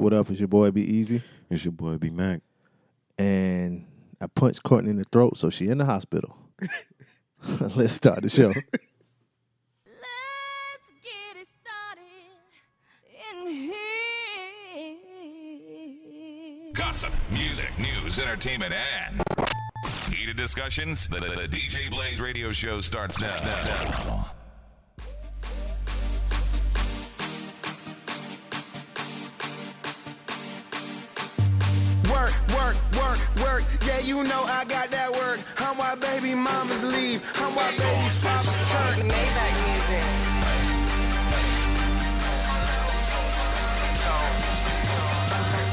What up? It's your boy Be Easy, It's your boy Be Mac. and I punched Courtney in the throat, so she in the hospital. Let's start the show. Let's get it started in here. Gossip, music, news, entertainment, and heated discussions. The, the- the DJ Blaze radio show starts now. now. Work, work, work. Yeah, you know I got that work. I'm why baby mamas leave. I'm why baby fathers turn. Maybach music.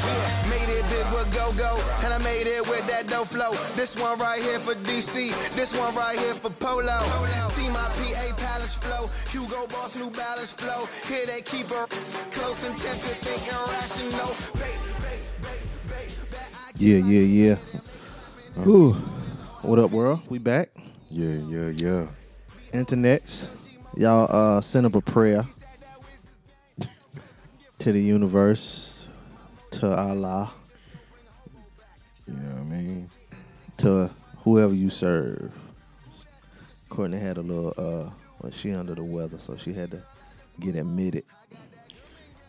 Yeah, Made it big with go go, and I made it with that dough flow. This one right here for DC, this one right here for Polo. See my PA Palace flow, Hugo Boss New Balance flow. Here they keep her close, intensive, thinking rational. Bait, bait, Yeah, yeah, yeah. Whew. What up, world? We back. Yeah, yeah, yeah. Internets, y'all uh, send up a prayer to the universe, to Allah, You know what I mean? to whoever you serve. Courtney had a little, uh, well, she under the weather, so she had to get admitted.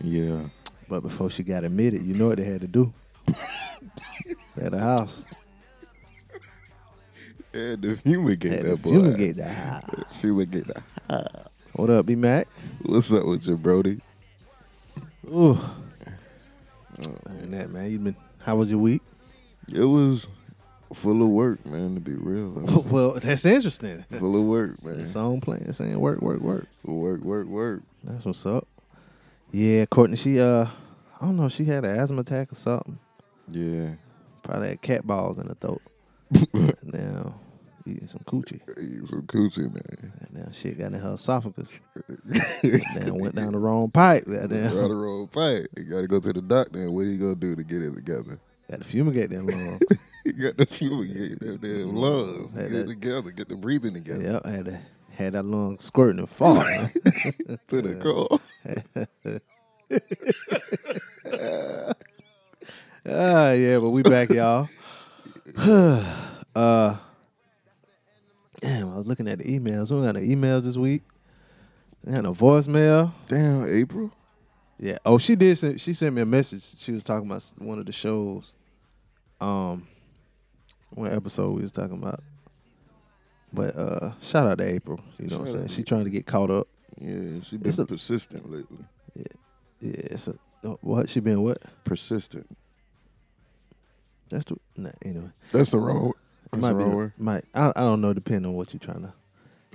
Yeah. But before she got admitted, you know what they had to do? At the house. Yeah, the fumigate Had to that boy. fumigate the house. Fumigate that. What up, B Mac? What's up with you, Brody? Ooh. And that man, you been how was your week? It was full of work, man, to be real. well, that's interesting. full of work, man. Song playing, saying work, work, work. Work, work, work. That's what's up. Yeah, Courtney, she uh I don't know, she had an asthma attack or something. Yeah. Probably had cat balls in the throat. now eating some coochie. Eating Some coochie, man. And now shit got in her esophagus. now went down the wrong pipe. Goddamn. Got a wrong fight. You gotta go to the doctor and what are you gonna do to get it together? Got to fumigate them lungs. You got to fumigate that damn mm-hmm. lungs. Had Get that- it together, get the breathing together. yep, had to, had that lung squirting and falling. To the core. Ah, yeah, but we back, y'all. uh, damn, I was looking at the emails. We don't got no emails this week. We had no voicemail. Damn, April. Yeah. Oh, she did. Send, she sent me a message. She was talking about one of the shows. Um, one episode we was talking about. But uh, shout out to April. You know what I'm saying? She trying to get caught up. Yeah, she It's been a- persistent lately. Yeah. yeah. It's a, what she been what? Persistent. That's the nah, anyway. That's the wrong. That's might the be wrong the- word. might I, I don't know. Depending on what you're trying to,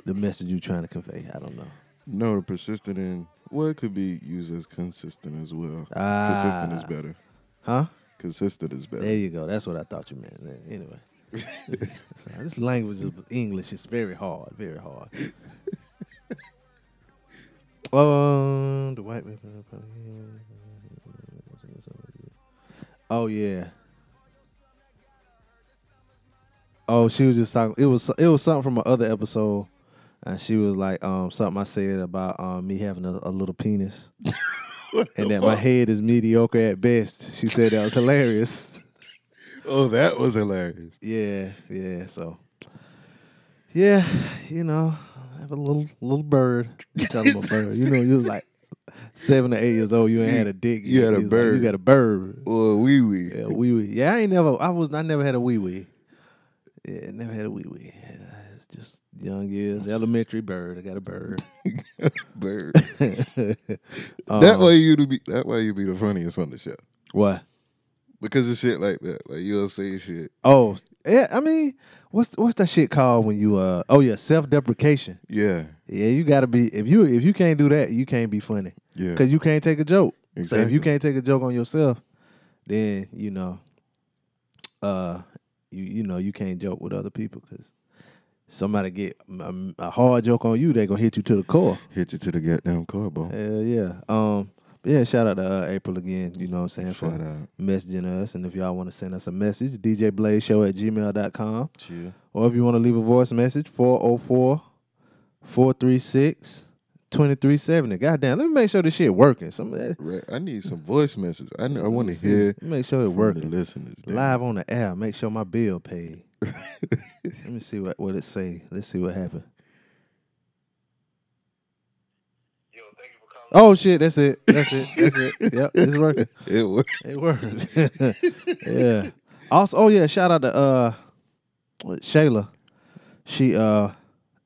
the message you're trying to convey. I don't know. No, the persistent in well, it could be used as consistent as well. Ah. Consistent is better. Huh? Consistent is better. There you go. That's what I thought you meant. Anyway, this language of English is very hard. Very hard. um, the white man. Oh yeah. Oh, she was just talking. It was it was something from another episode, and she was like, um, something I said about um me having a, a little penis, and that my head is mediocre at best. She said that was hilarious. Oh, that was hilarious. Yeah, yeah. So, yeah, you know, I have a little little bird. Tell him a bird. You know, you was like seven or eight years old. You ain't had a dick. You had a was like, bird. you got a bird. Or wee wee. Yeah, wee wee. Yeah, I ain't never. I was. I never had a wee wee. Yeah, never had a wee wee. It's just young years, elementary bird. I got a bird. Bird. Um, that way you to be. That way you be the funniest on the show What? because of shit like that. Like you'll say shit. Oh, yeah. I mean, what's what's that shit called when you uh? Oh yeah, self deprecation. Yeah. Yeah, you gotta be if you if you can't do that, you can't be funny. Yeah. Because you can't take a joke. So if you can't take a joke on yourself, then you know, uh, you you know you can't joke with other people because somebody get a, a hard joke on you, they gonna hit you to the core. Hit you to the goddamn core, bro. Hell yeah. Um. yeah, shout out to uh, April again. You know what I'm saying Shout for out. messaging us, and if y'all want to send us a message, djblazeshow at gmail.com. Chill. Or if you want to leave a voice message, 404 436 twenty three seventy. Goddamn, let me make sure this shit working. Some of that, I need some voice messages. I, I want to hear Make sure it from working. the listeners. damn. live on the air. Make sure my bill paid. Let me see what what it say. Let's see what happened. Oh shit! That's it. That's it. That's it. Yep, it's working. It worked. It worked. yeah. Also, oh yeah, shout out to uh, Shayla. She uh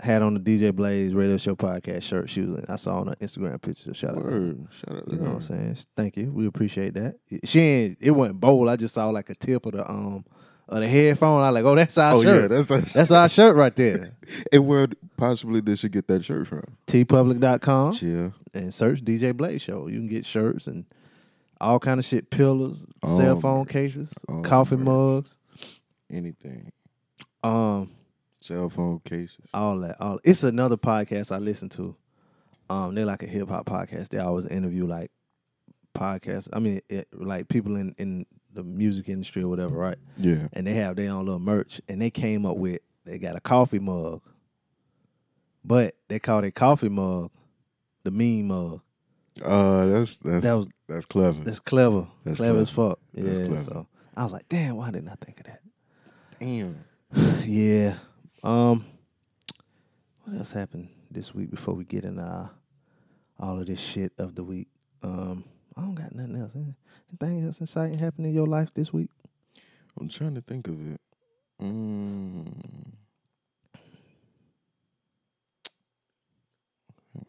had on the DJ Blaze Radio Show podcast shirt. She was. In, I saw on her Instagram picture. Shout out. to her. Word. Shout out to You know what. I'm saying? Thank you. We appreciate that. She ain't. It wasn't bold. I just saw like a tip of the um of the headphone. I like, oh, that's our Oh yeah, shirt. that's us. that's our shirt right there. And where possibly did she get that shirt from? teepublic.com Yeah. and search DJ Blaze Show. You can get shirts and all kind of shit, pillars, Oh, cell phone merch. cases, Oh, coffee merch. mugs, Anything. um, Cell phone cases. all that. All it's another podcast I listen to. Um, they're like a hip hop podcast. They always interview like podcasts. I mean, it, like people in in the music industry or whatever, right? Yeah. And they have their own little merch, and they came up with they got a coffee mug, but they call their coffee mug the mean mug. Uh that's that's That was that's clever. that's clever, That's clever, as fuck. That's yeah. clever. So I was like, damn, why didn't I think of that? Damn. Yeah. Um. What else happened this week before we get in uh, all of this shit of the week? Um. I don't got nothing else. Anything else exciting happened in your life this week? I'm trying to think of it. Mm.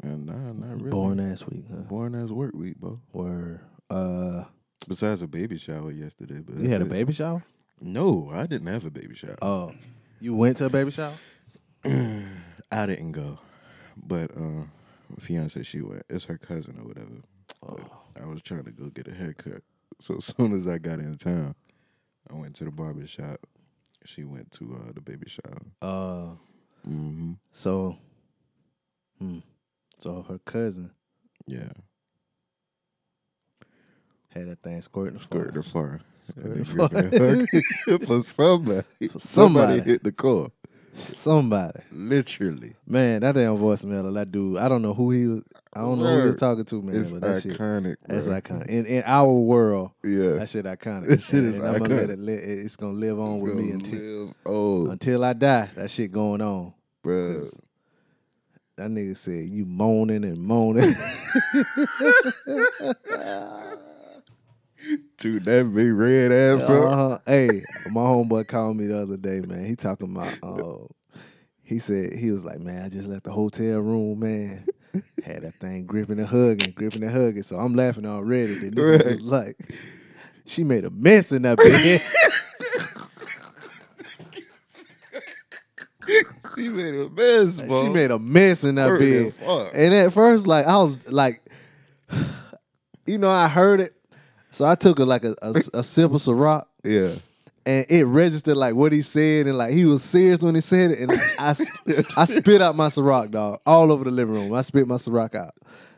Man, nah, not really. Born ass week. Huh? Born as work week, bro. Where uh, Besides a baby shower yesterday, but you had a baby shower? No, I didn't have a baby shower. Oh, you went to a baby shower? I didn't go, but uh, my fiance she went. It's her cousin or whatever. But I was trying to go get a haircut, so as soon as I got in town, I went to the barber shop. She went to uh, the baby shower. Uh, hmm so, hmm. So her cousin Yeah, had that thing squirting the squirt the far. Squirt And the they giving a hug for somebody. For somebody somebody. hit the car. Somebody. Literally, Man, that damn voicemail of that dude. I don't know who he was. I don't know who he was talking to, man. it's but that shit, iconic. that's iconic. In in our world, Yeah, that shit iconic. That shit is and I'm gonna let iconic. it li- it's gonna live on It's with me until oh, until I die. That shit going on. bro. That nigga said you moaning and moaning. Dude, that big red ass up. uh-huh. Hey, my homeboy called me the other day, man. He talking about uh he said he was like, Man, I just left the hotel room, man. Had that thing gripping and hugging, gripping and hugging. So I'm laughing already. The nigga Right. was like, she made a mess in that bed. She made a mess, bro. she made a mess in that Word bed. And at first, like I was like, you know, I heard it. So I took a, like a, a, a sip of Ciroc Yeah. and it registered like what he said, and like he was serious when he said it, and I, I spit out my Ciroc, dog, all over the living room. I spit my Ciroc out.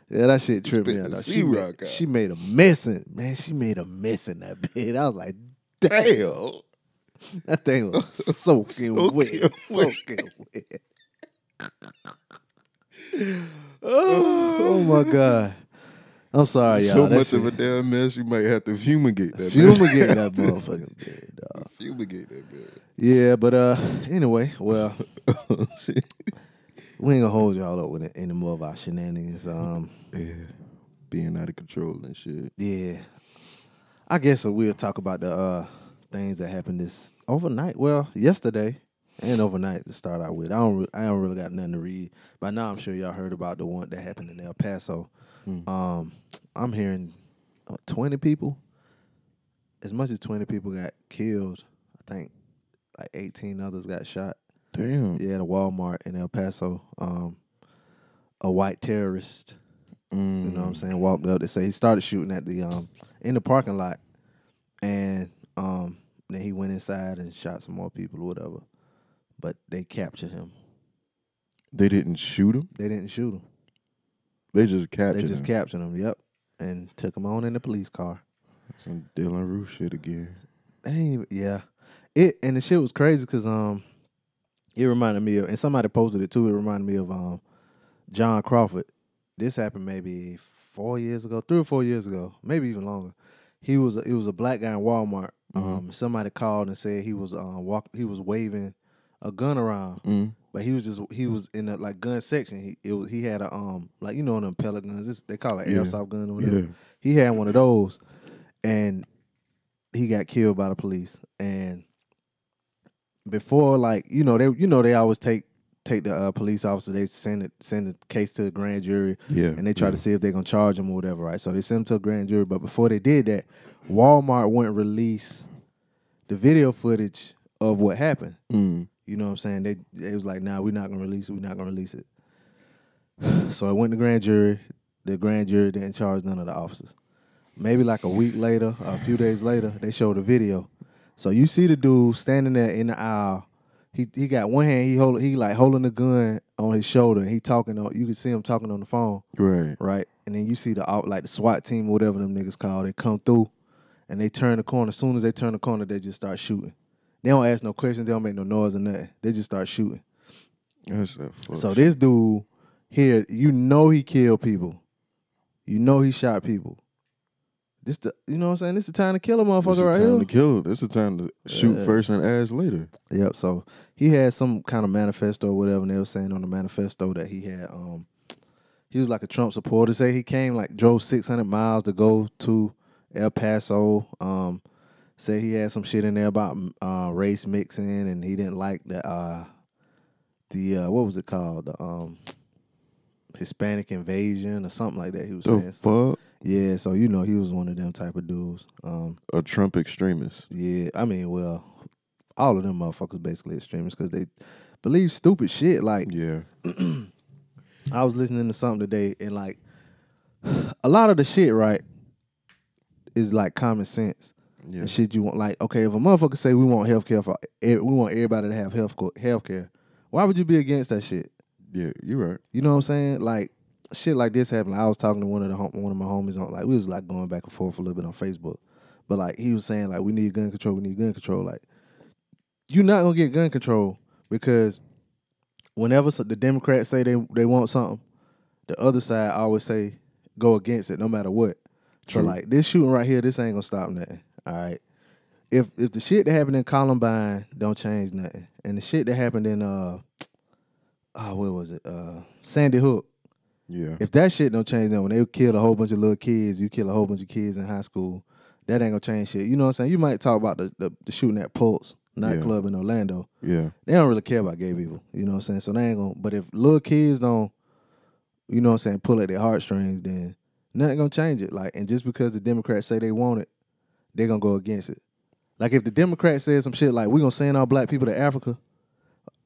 Yeah, that shit tripped me out. Dog. She, made, out. she made a mess in, man. She made a mess in that bed. I was like, damn, Damn. that thing was soaking Soaking wet, wet. soaking wet. oh, oh my god. I'm sorry, y'all. so That much of a damn mess, you might have to fumigate that fumigate that motherfucking bed, dog. fumigate that bed. Yeah, but uh, anyway, well, we ain't gonna hold y'all up with any more of our shenanigans. Um, yeah. Being out of control and shit. yeah, I guess we'll talk about the uh things that happened this overnight. Well, yesterday and overnight to start out with. I don't, re- I don't really got nothing to read. By now, I'm sure y'all heard about the one that happened in El Paso. Um, I'm hearing uh, 20 people. As much as 20 people got killed, I think like 18 others got shot. Damn. Yeah, at a Walmart in El Paso. Um, a white terrorist, you know what I'm saying, walked up. They say he started shooting at the um in the parking lot, and um then he went inside and shot some more people or whatever. But they captured him. They didn't shoot him. They didn't shoot him. They just captured They just him. captured him. Yep, and took him on in the police car. Some Dylann Roof shit again. Even- yeah, it and the shit was crazy because um, it reminded me of and somebody posted it too. It reminded me of um, John Crawford this happened maybe four years ago, three or four years ago, maybe even longer. He was a, it was a black guy in Walmart. Um, somebody called and said he was um walk he was waving a gun around, Mm. But he was just he was in the like gun section. He it was he had a um like you know them pellet guns. It's, they call it Yeah. airsoft gun or whatever. Yeah. He had one of those, and he got killed by the police. And before, like you know, they you know they always take take the uh, police officer. They send it send the case to the grand jury, Yeah, and they try yeah. to see if they're gonna charge him or whatever, right? So they send him to a grand jury. But before they did that, Walmart wouldn't release the video footage of what happened. Mm. You know what I'm saying? They they was like, nah, we're not gonna release it. We're not gonna release it. So I went to grand jury. The grand jury didn't charge none of the officers. Maybe like a week later, a few days later, they showed a video. So you see the dude standing there in the aisle. He he got one hand, he hold he like holding the gun on his shoulder, and he talking on. You can see him talking on the phone, Right. right? And then you see the like the SWAT team, whatever them niggas call, they come through, and they turn the corner. As soon as they turn the corner, they just start shooting. They don't ask no questions. They don't make no noise or nothing. They just start shooting. That's that fuck So shit. this dude here, you know he killed people. You know he shot people. This the you know what I'm saying? This the time to kill a This motherfucker the right time here. to kill. This the time to shoot Yeah. first and ask later. Yep. So he had some kind of manifesto or whatever, and they were saying on the manifesto that he had um he was like a Trump supporter. Say he came like drove six hundred miles to go to El Paso. Um said he had some shit in there about uh race mixing and he didn't like the uh the uh what was it called? The um Hispanic invasion or something like that he was The saying. fuck? Yeah, so you know he was one of them type of dudes. Um A Trump extremist. yeah, I mean, well, all of them motherfuckers basically extremists because they believe stupid shit. Like Yeah. I was listening to something today, and like a lot of the shit, right, is like common sense Yeah. and shit. You want like, okay, if a motherfucker say we want healthcare for we want everybody to have health healthcare, why would you be against that shit? Yeah, you're right. You know what I'm saying? Like shit like this happened. I was talking to one of the one of my homies on like we was like going back and forth a little bit on Facebook, but like he was saying like we need gun control, we need gun control. Like you're not gonna get gun control because whenever the Democrats say they they want something, the other side always say go against it no matter what. So like this shooting right here, this ain't gonna stop nothing. All right. If if the shit that happened in Columbine don't change nothing, and the shit that happened in uh oh what was it uh Sandy Hook, Yeah. if that shit don't change nothing, when they kill a whole bunch of little kids, you kill a whole bunch of kids in high school, that ain't gonna change shit. You know what I'm saying? You might talk about the the, the shooting at Pulse nightclub in Orlando. yeah. They don't really care about gay people. You know what I'm saying? So they ain't gonna. But if little kids don't, you know what I'm saying, pull at their heartstrings, then nothing gonna change it. Like, and just because the Democrats say they want it, they're gonna go against it. Like if the Democrats said some shit like we're gonna send all black people to Africa,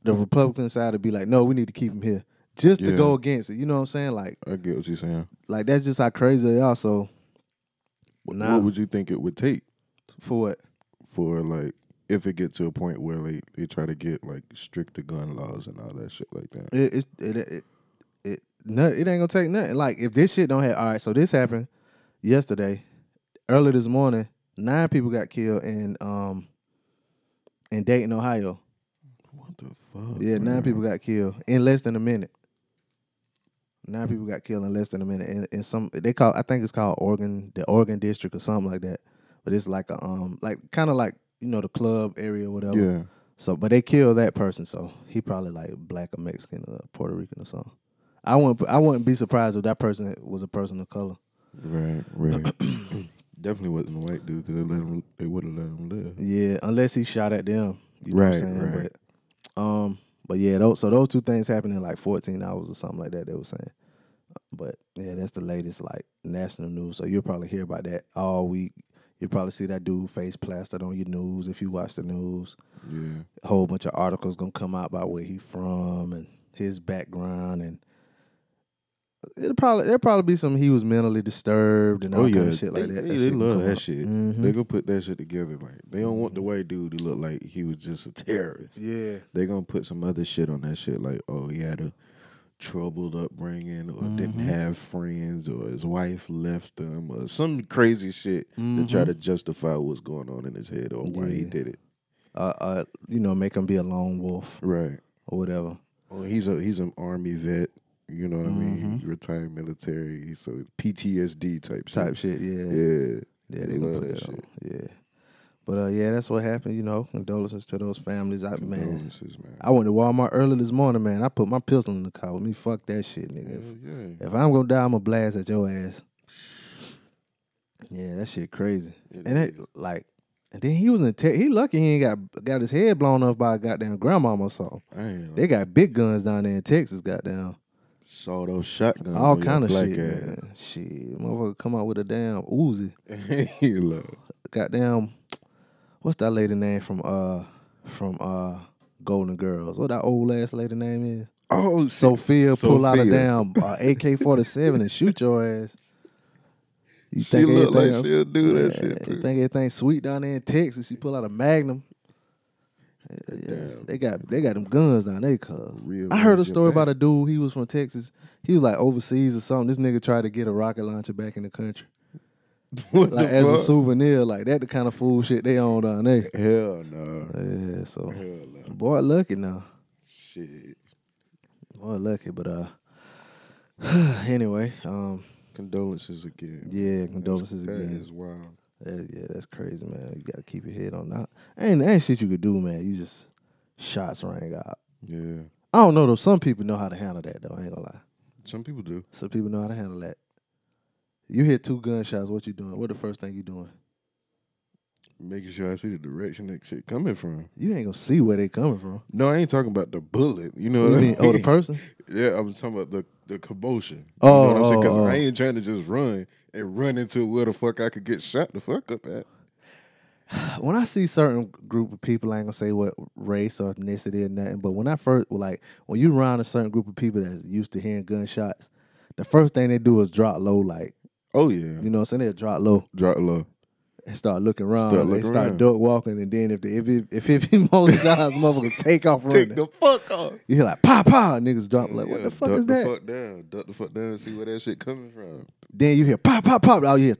the Republican side would be like, no, we need to keep them here, just to go against it. You know what I'm saying? Like, I get what you're saying. like that's just how crazy they are. So, What, Nah. what would you think it would take for what? for like if it get to a point where like they try to get like stricter gun laws and all that shit like that? It it it it, it, it ain't gonna take nothing. Like if this shit don't have all right, so this happened yesterday, early this morning. Nine people got killed in um in Dayton, Ohio. What the fuck? Yeah, nine man? people got killed in less than a minute. Nine people got killed in less than a minute. And, and some they call I think it's called Oregon, the Oregon district or something like that. But it's like a um like kind of like you know the club area or whatever. Yeah. So, but they killed that person, so he probably like black or Mexican or Puerto Rican or something. I wouldn't. I wouldn't be surprised if that person was a person of color. Right. Right. Definitely wasn't a white dude because they let him. They would have let him live. Yeah, unless he shot at them. You know what I'm Right, saying? right. But, um, but yeah, those so those two things happened in like 14 hours or something like that. They were saying. But yeah, that's the latest like national news. So you'll probably hear about that all week. You'll probably see that dude face plastered on your news if you watch the news. Yeah. a whole bunch of articles gonna come out about where he from and his background and it'll probably there'll probably be some he was mentally disturbed and all Oh kind of shit they, like that. They, That they love that out. shit. Mhm. They gonna put that shit together. Like they don't want the white dude to look like he was just a terrorist. Yeah. They gonna put some other shit on that shit. Like oh he had a troubled upbringing or didn't Mm-hmm. have friends or his wife left him or some crazy shit to try to justify what's going on in his head or why he Mm-hmm. Did it. Uh, uh, you know, make him be a lone wolf Right. or whatever. Well, he's a he's an army vet. You know what I mean? He retired military, so PTSD type shit. Mm-hmm. type shit. Yeah, Yeah. yeah, they love that that on. shit. Yeah, but uh, yeah, that's what happened. You know, condolences to those families. I man, man. I went to Walmart early this morning, man. I put my pistol in the car with me. Fuck that shit, nigga. Hell yeah. If I'm gonna die, I'm gonna blast at your ass. Yeah, that shit crazy. It and it like, and then he was in. Te- he lucky he ain't got got his head blown off by a goddamn grandmama or something. They got big guns down there in Texas, goddamn. Saw those shotguns. All kind of black shit, ass. man. Shit, motherfucker come out with a damn Uzi. You love. Goddamn, what's that lady name from uh from uh Golden Girls? What that old ass lady name is? Oh, shit. Sophia, pull out a damn uh, AK forty seven and shoot your ass. You She look like she'll do that Yeah, shit, You think everything's sweet down there in Texas? She pull out a Magnum. Yeah, they got they got them guns down there. Cause Real I heard a story about a dude. He was from Texas. He was like overseas or something. This nigga tried to get a rocket launcher back in the country, What like as a souvenir. Like that, the kind of fool shit they own down there. Hell no. Yeah, so Hell no. boy, lucky now. Shit. Boy, lucky. But uh, anyway, um, Condolences again. yeah, condolences That again. is wild. That- yeah, that's crazy, man. You gotta keep your head on that. Ain't ain't shit you could do, man. You just shots rang out. Yeah. I don't know though. Some people know how to handle that though. I ain't gonna lie. Some people do. Some people know how to handle that. You hit two gunshots. What you doing? What the first thing you doing? Making sure I see the direction that shit coming from. You ain't gonna see where they coming from. No, I ain't talking about the bullet. You know What what, I mean? Oh, the person. Yeah, I'm talking about the the commotion. You Oh, know what I'm saying? Because oh, oh. I ain't trying to just run and run into where the fuck I could get shot the fuck up at. when I see certain group of people, I ain't gonna say what race or ethnicity or nothing, but when I first like when you around a certain group of people that's used to hearing gunshots, the first thing they do is drop low, like Oh yeah, you know, what I'm saying they drop low drop low. And start looking around. Start they looking start around. duck walking, and then if the, if it, if it be more motherfuckers take off running. Take the fuck off. you hear like pow pow, niggas drop like what the fuck is that? duck is the that? Fuck down, duck the fuck down, and see where that shit coming from. Then you hear pop pop pop. Oh yeah,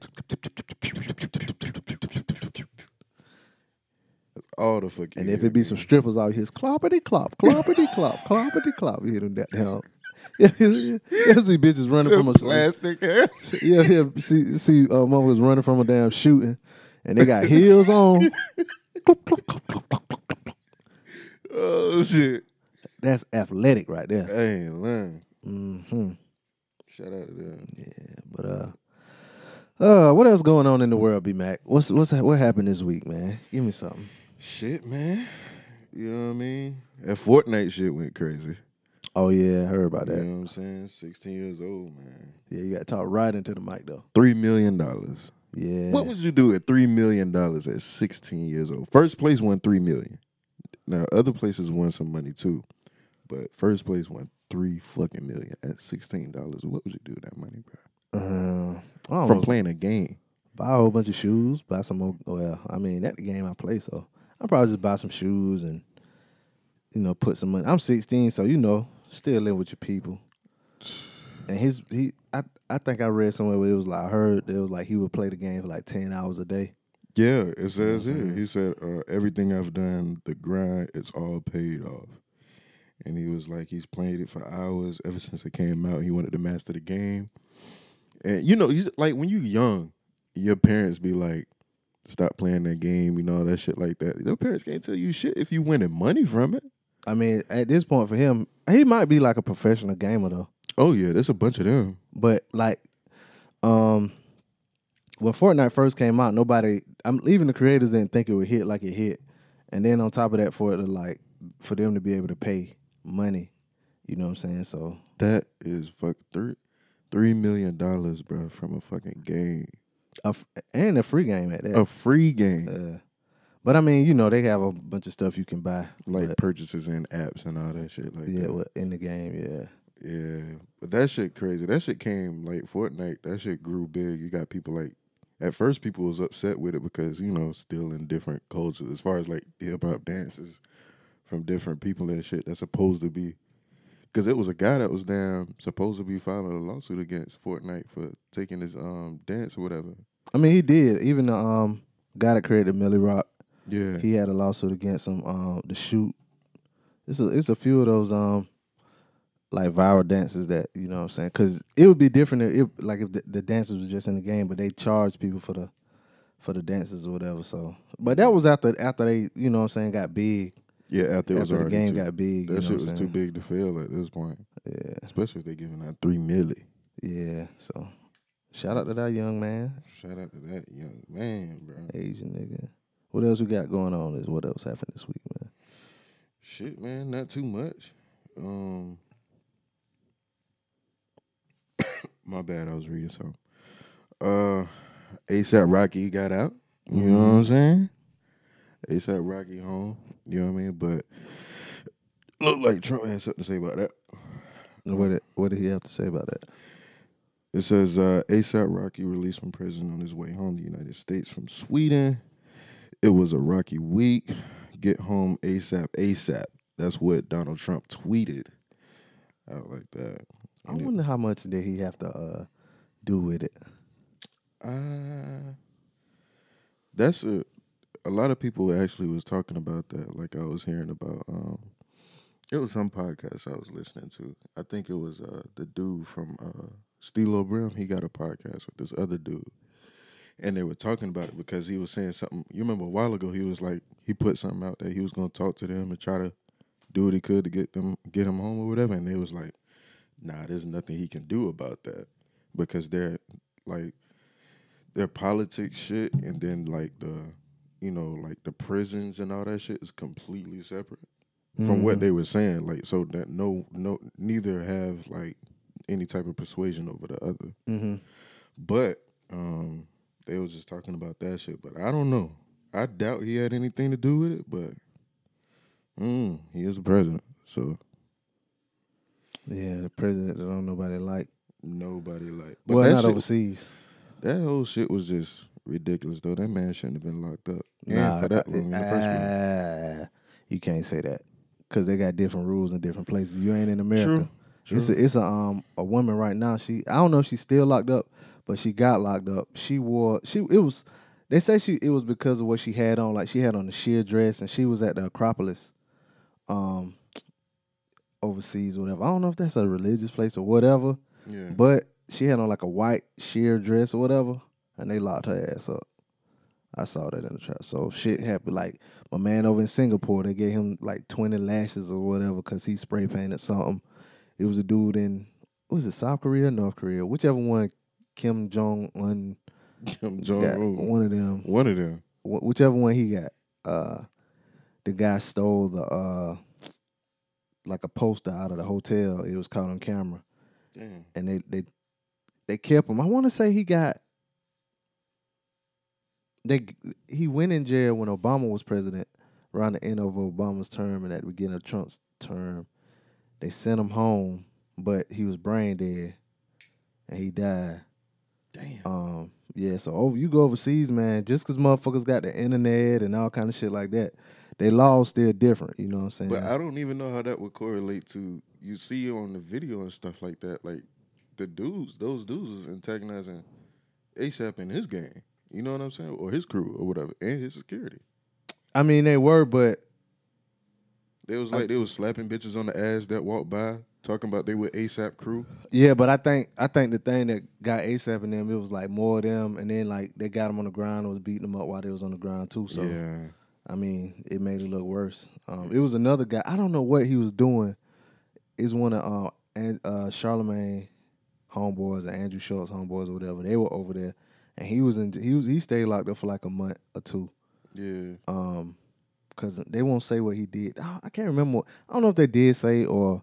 All the fuck. and if it be some strippers out here, cloppity clop, cloppity clop, cloppity clop. You hear them that down. Yeah, yeah, yeah. You see bitches running from a plastic ass. Yeah, yeah. See, see, uh, motherfuckers running from a damn shooting, and they got heels on. oh shit. That's athletic right there. I ain't lying. hmm Shout out to them. Yeah, but uh, uh, what else going on in the world, B Mac? What's what's what happened this week, man? Give me something. Shit, man. You know what I mean? That Fortnite shit went crazy. Oh yeah, I heard about that. You know what I'm saying? 16 years old, man. Yeah, you got to talk right into the mic though. Three million dollars. Yeah. What would you do at three million dollars at 16 years old? First place won three million. Now other places won some money too, but first place won three fucking million at 16 dollars. What would you do with that money, bro? Uh, From playing a game. buy a whole bunch of shoes, buy some more. Well, I mean, that's the game I play, so I'll probably just buy some shoes and you know put some money. I'm 16, so you know, still live with your people. And his he, I I think I read somewhere where it was like I heard it was like he would play the game for like 10 hours a day. Yeah, it says what I'm here. He said, uh, "Everything I've done, the grind, it's all paid off." And he was like, he's played it for hours ever since it came out. He wanted to master the game, and you know, he's like when you young, your parents be like, "Stop playing that game," you know, that shit like that. Your parents can't tell you shit if you winning money from it. I mean, at this point for him, he might be like a professional gamer though. Oh yeah, there's a bunch of them. But like, um, when Fortnite first came out, nobody, I'm even the creators didn't think it would hit like it hit, and then on top of that, for it to like, for them to be able to pay money, you know what I'm saying? So That is fuck three, three million dollars, bro, from a fucking game, a f and a free game at that. a free game. Uh, but I mean, you know, they have a bunch of stuff you can buy, like but, purchases and apps and all that shit like yeah, that. in the game, yeah. Yeah, but that shit crazy. That shit came like Fortnite. That shit grew big. You got people like at first people was upset with it because you know still in different cultures as far as like hip hop dances from different people and shit. That's supposed to be because it was a guy that was damn supposed to be filing a lawsuit against Fortnite for taking his um dance or whatever. I mean, he did. Even the um guy that created Milly Rock, Yeah, he had a lawsuit against him. Um, the shoot. It's a it's a few of those um like viral dances that you know what I'm saying because it would be different if like if the, the dancers were just in the game, but they charge people for the for the dances or whatever. So, but that was after after they you know what I'm saying got big. Yeah, after it was After the game too, got big, That you know shit was I'm too big to fail at this point. Yeah, Especially if they're giving out three milli. yeah. So, shout out to that young man, Shout out to that young man, bro. Asian nigga. What else we got going on? Is what else happened this week, man? Shit, man, not too much. Um, my bad, I was reading something. Uh, ASAP Rocky got out. You know what I'm saying? ASAP Rocky home. You know what I mean? But look like Trump had something to say about that. What did what did he have to say about that? It says uh, ASAP Rocky released from prison on his way home to the United States from Sweden. It was a rocky week. Get home ASAP, ASAP. That's what Donald Trump tweeted out like that. I And it- wonder how much did he have to uh, do with it. Uh, that's a a lot of people actually was talking about that. Like I was hearing about. Um, it was some podcast I was listening to. I think it was uh, the dude from uh, Stilo Brim. He got a podcast with this other dude, and they were talking about it because he was saying something. You remember a while ago he was like he put something out that he was going to talk to them and try to do what he could to get them get him home or whatever, and they was like, "Nah, there's nothing he can do about that because they're like." their politics shit and then like the you know like the prisons and all that shit is completely separate from what they were saying like so that no no neither have like any type of persuasion over the other Mm-hmm. but um they was just talking about that shit but i don't know i doubt he had anything to do with it but mm, he is the president so Yeah, the president that don't nobody like. nobody like but well, that not shit- overseas. that whole shit was just ridiculous though that man shouldn't have been locked up Nah, for that uh, long in the first place ah, you can't say that because they got different rules in different places. You ain't in America. True, It's a, it's a um a woman right now. She I don't know if she's still locked up, but she got locked up. She wore she it was they say she it was because of what she had on. Like she had on a sheer dress and she was at the Acropolis, um, overseas or whatever. I don't know if that's a religious place or whatever. Yeah. But she had on like a white sheer dress or whatever, and they locked her ass up. I saw that in the trap. So shit happened. Like my man over in Singapore, they gave him like twenty lashes or whatever because he spray painted something. It was a dude in was it South Korea, or North Korea, whichever one. Kim Jong Un Kim Jong Un. one of them. One of them. Wh- whichever one he got. Uh, the guy stole the uh, like a poster out of the hotel. It was caught on camera Damn. and they they they kept him. I want to say he got they he went in jail when Obama was president around the end of Obama's term and at the beginning of Trump's term. They sent him home, but he was brain dead and he died. Damn. Um, yeah, so over you go overseas, man. Just because motherfuckers got the internet and all kind of shit like that, they laws still different. You know what I'm saying? But I don't even know how that would correlate to you see on the video and stuff like that. Like the dudes, those dudes was antagonizing ASAP in his gang. You know what I'm saying? Or his crew or whatever. And his security. I mean, they were, but They was like they was slapping bitches on the ass that walked by, talking about they were ASAP crew. Yeah, but I think I think the thing that got ASAP and them, it was like more of them, and then like they got them on the ground, and was beating them up while they was on the ground too. So yeah. I mean, it made it look worse. Um, it was another guy. I don't know what he was doing. Is one of uh, An- uh, Charlamagne homeboys or Andrew Schulz homeboys or whatever. They were over there, and he was in. He was he stayed locked up for like a month or two. Yeah. Um, because they won't say what he did. I I can't remember. what- I don't know if they did say or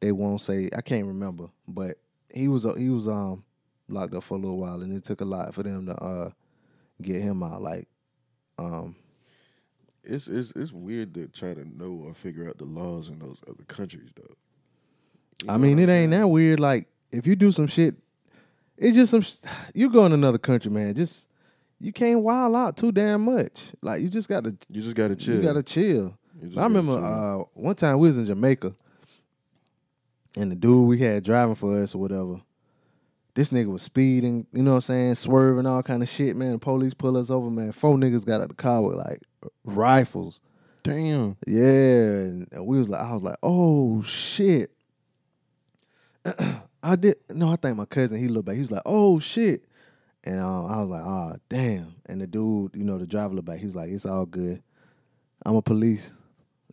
they won't say. I can't remember. But he was he was um locked up for a little while, and it took a lot for them to uh get him out. Like, um, It's it's it's weird to try to know or figure out the laws in those other countries though. You I mean, it ain't that weird. Like, if you do some shit, it's just some. sh- You go in another country, man. Just you can't wild out too damn much. Like, you just got to You just gotta chill. You gotta chill. I remember uh, one time we was in Jamaica, and the dude we had driving for us or whatever, this nigga was speeding, you know what I'm saying, swerving all kind of shit, man. The police pull us over, man. Four niggas got out the car with like rifles. Damn. Yeah, and we was like, I was like, oh shit. I did no, I think my cousin he looked back. He was like, "Oh shit," and um, I was like, "Ah, damn." And the dude, you know, the driver looked back. He was like, "It's all good. I'm a police."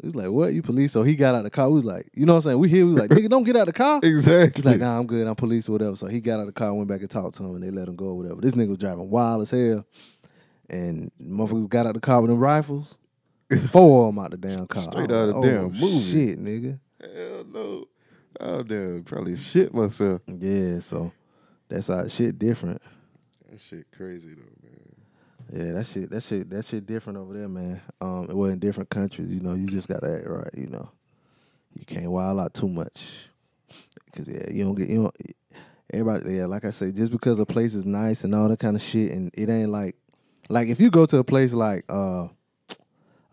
He's like, "What? You police?" So he got out of the car. We was like, "You know what I'm saying?" We here. We was like, "Nigga, don't get out of the car." Exactly. He's like, "Nah, I'm good. I'm police or whatever." So he got out of the car, went back and talked to him, and they let him go or whatever. This nigga was driving wild as hell, and motherfuckers got out of the car with them rifles. Four of them out the damn car. Straight out of damn oh, movie. Shit, nigga. Hell no. Oh damn, probably shit myself. Yeah, so that's how shit different. That shit crazy though. Yeah, that shit, that shit, that shit different over there, man. Um, well, in different countries, you know, you just gotta act right, you know. You can't wild out too much, cause yeah, you don't get you don't. Everybody, yeah, like I say, just because a place is nice and all that kind of shit, and it ain't like, like if you go to a place like uh,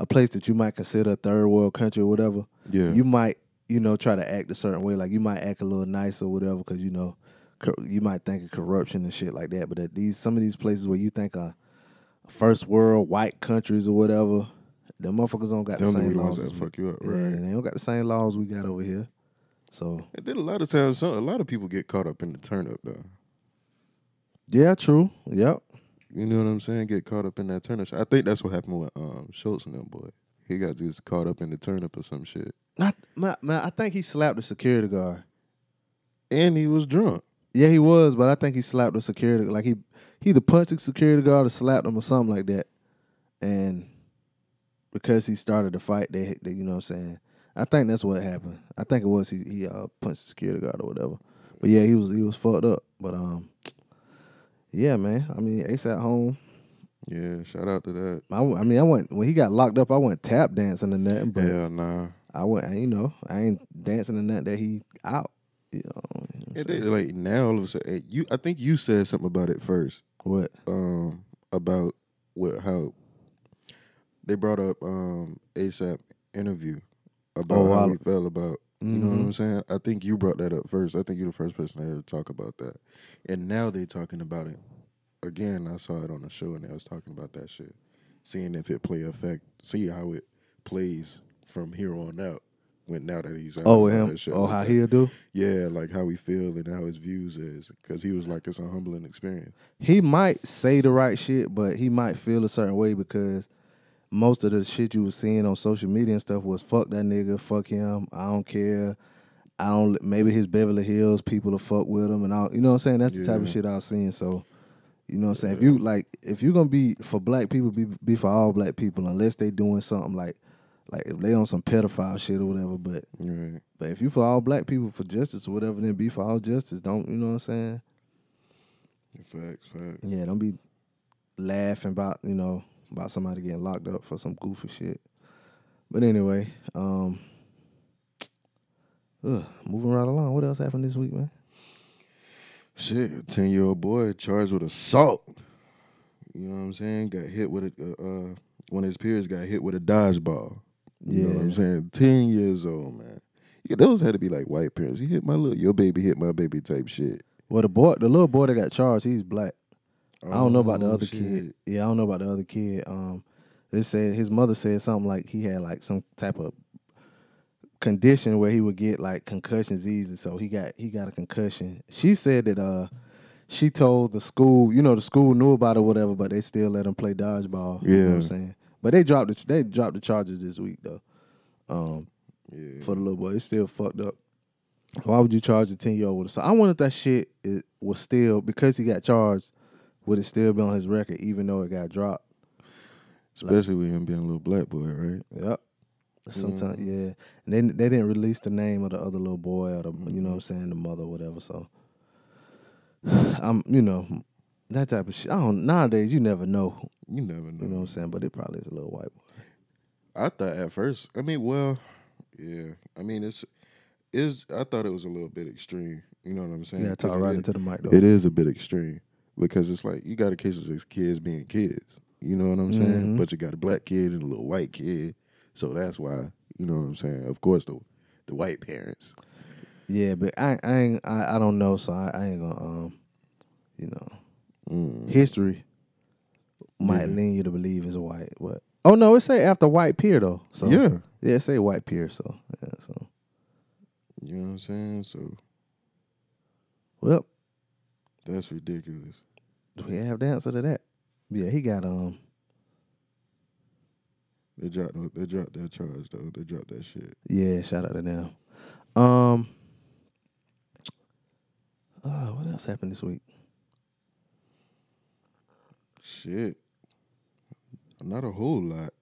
a place that you might consider a third world country or whatever, Yeah. you might, you know, try to act a certain way. Like you might act a little nice or whatever, because you know, you might think of corruption and shit like that. But at these some of these places where you think are first world white countries or whatever, them motherfuckers don't got Them the the same ones laws. that fuck we- you up, yeah, right. they don't got the same laws we got over here. So And then a lot of times, some, a lot of people get caught up in the turn up though. yeah, true. Yep. You know what I'm saying? Get caught up in that turn up. I think that's what happened with um Schulz and them boy. He got just caught up in the turn up or some shit, Not man, man, I think he slapped the security guard. and he was drunk. Yeah, he was, but I think he slapped the security. Like he he either punched the security guard or slapped him or something like that. And because he started the fight, they, they you know what I'm saying. I think that's what happened. I think it was he he uh, punched the security guard or whatever. But yeah, he was he was fucked up. But um, yeah, man. I mean, Ace at home. Yeah, shout out to that. I, I mean, I went when he got locked up. I went tap dancing and nothing, but yeah, nah. I went. You know, I ain't dancing and nothing that he out. You know, you know what I'm Yeah, they, like now all of a sudden, eh, you. I think you said something about it first. What? Um, about what how they brought up um ASAP interview about Oh, how I- he felt about. You know what Mhm. I'm saying? I think you brought that up first. I think you're the first person to ever talk about that. And now they're talking about it again. I saw it on the show and they was talking about that shit, seeing if it play effect, see how it plays from here on out. When now oh, that he's out Oh, him. Oh, like how that. he'll do? Yeah, like how he feel and how his views is, because he was like it's a humbling experience. he might say the right shit, but he might feel a certain way because most of the shit you was seeing on social media and stuff was fuck that nigga, fuck him, I don't care. I don't maybe his Beverly Hills people will fuck with him and all you know what I'm saying? That's the type of shit I was seeing. So you know what I'm saying? If you like if you're gonna be for black people, be be for all black people unless they doing something like like if they on some pedophile shit or whatever, but Right. but if you for all black people for justice or whatever, then be for all justice. Don't you know what I'm saying? Facts, facts. Yeah, don't be laughing about you know about somebody getting locked up for some goofy shit. But anyway, um, ugh, moving right along. What else happened this week, man? Shit, ten year old boy charged with assault. You know what I'm saying? Got hit with a uh, uh, one of his peers got hit with a dodgeball. You know what I'm saying? Ten years old, man. Yeah, those had to be like white parents. He hit my little, your baby hit my baby type shit. Well, the boy, the little boy that got charged, he's black. I don't know about the Oh, other shit. kid. Yeah, I don't know about the other kid. Um, they said his mother said something like he had like some type of condition where he would get like concussions easy. So he got he got a concussion. She said that uh she told the school, you know, the school knew about it, or whatever, but they still let him play dodgeball. You know what Yeah. I'm saying? But they dropped the they dropped the charges this week though. Um, Yeah. for the little boy, it's still fucked up. Why would you charge a ten year old with assault? I wonder if that shit is, was still because he got charged. Would it still be on his record even though it got dropped? Especially with him being a little black boy, right? Yep. Sometimes, yeah. And then they didn't release the name of the other little boy or the, you know what I'm saying, the mother or whatever. So, I'm, you know, that type of shit. I don't. Nowadays, you never know. You never know. You know what I'm saying? But it probably is a little white boy. I thought at first. I mean, well, yeah. I mean, it's is. I thought it was a little bit extreme. You know what I'm saying? Yeah, talk right is- into the mic though. It is a bit extreme because it's like you got a case of these kids being kids. You know what I'm saying? Mhm. But you got a black kid and a little white kid, so that's why. You know what I'm saying? Of course, the the white parents. Yeah, but I, I ain't. I, I don't know. So I, I ain't gonna. Um, you know, Mm. history might Yeah. lean you to believe it's white. But oh no, it say after white peer though. So yeah, yeah, it say white peer. So yeah, so you know what I'm saying. So Well, That's ridiculous. do we have the answer to that? Yeah, he got um. They dropped they dropped that charge though. They dropped that shit. Yeah, shout out to them. Um. Uh, what else happened this week? Shit. Not a whole lot.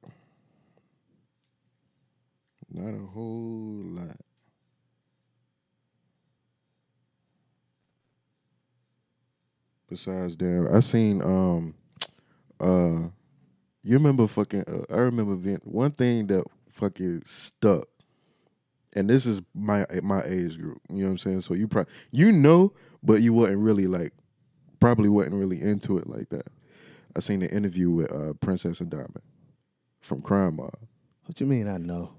Not a whole lot. Besides damn, I seen um uh you remember fucking uh, I remember being one thing that fucking stuck. And this is my my age group. You know what I'm saying? So you probably you know, but you wasn't really like probably wasn't really into it like that. I seen an interview with uh, Princess and Diamond from Crime Mob. What you mean? I know.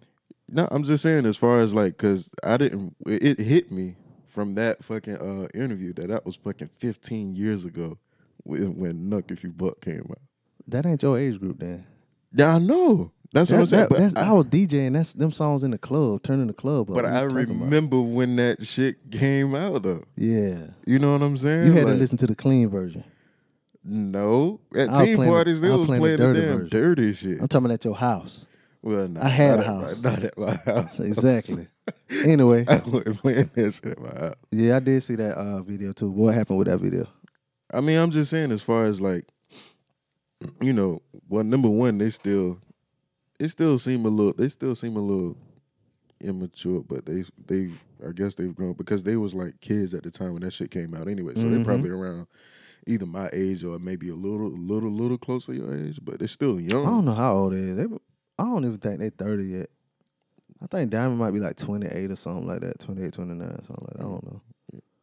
No, I'm just saying as far as like, cause I didn't. It hit me from that fucking uh, interview that that was fucking 15 years ago when, when Knuck If You Buck came out. That ain't your age group, then. Yeah, I know. That's what I'm saying. that- But that's, I, I, was DJing. That's them songs in the club, turning the club up. but I talking about? remember when that shit came out though. Yeah, You know what I'm saying? you had to listen to the clean version. No, at I was team playing parties they I was was playing the the, dirty damn version. dirty shit. I'm talking about at your house. Well, nah, I had not a at my- house. not at my house. Exactly. anyway, I wasn't playing that shit at my house. yeah, I did see that uh, video too. What happened with that video? I mean, I'm just saying, as far as like, you know, well, number one, they still, it still seem a little, they still seem a little immature, but they, they've, I guess they've grown because they was like kids at the time when that shit came out anyway. So they're probably around either my age or maybe a little, little, little closer to your age, but they're still young. I don't know how old they is. They, I don't even think they're 30 yet. I think Diamond might be like 28 or something like that, 28, 29, something like that. I don't know.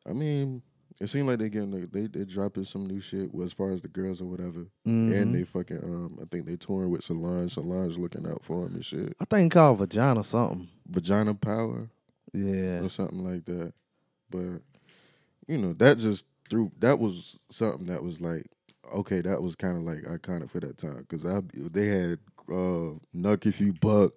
I mean, it seemed like they getting they they dropping some new shit as far as the girls or whatever, Mhm. and they fucking um I think they touring with Solange. Solange looking out for him and shit. I think called Vagina something. Vagina power Yeah. or something like that. But you know that just through that was something that was like okay, that was kind of like iconic for that time because I they had uh Knuck if you buck.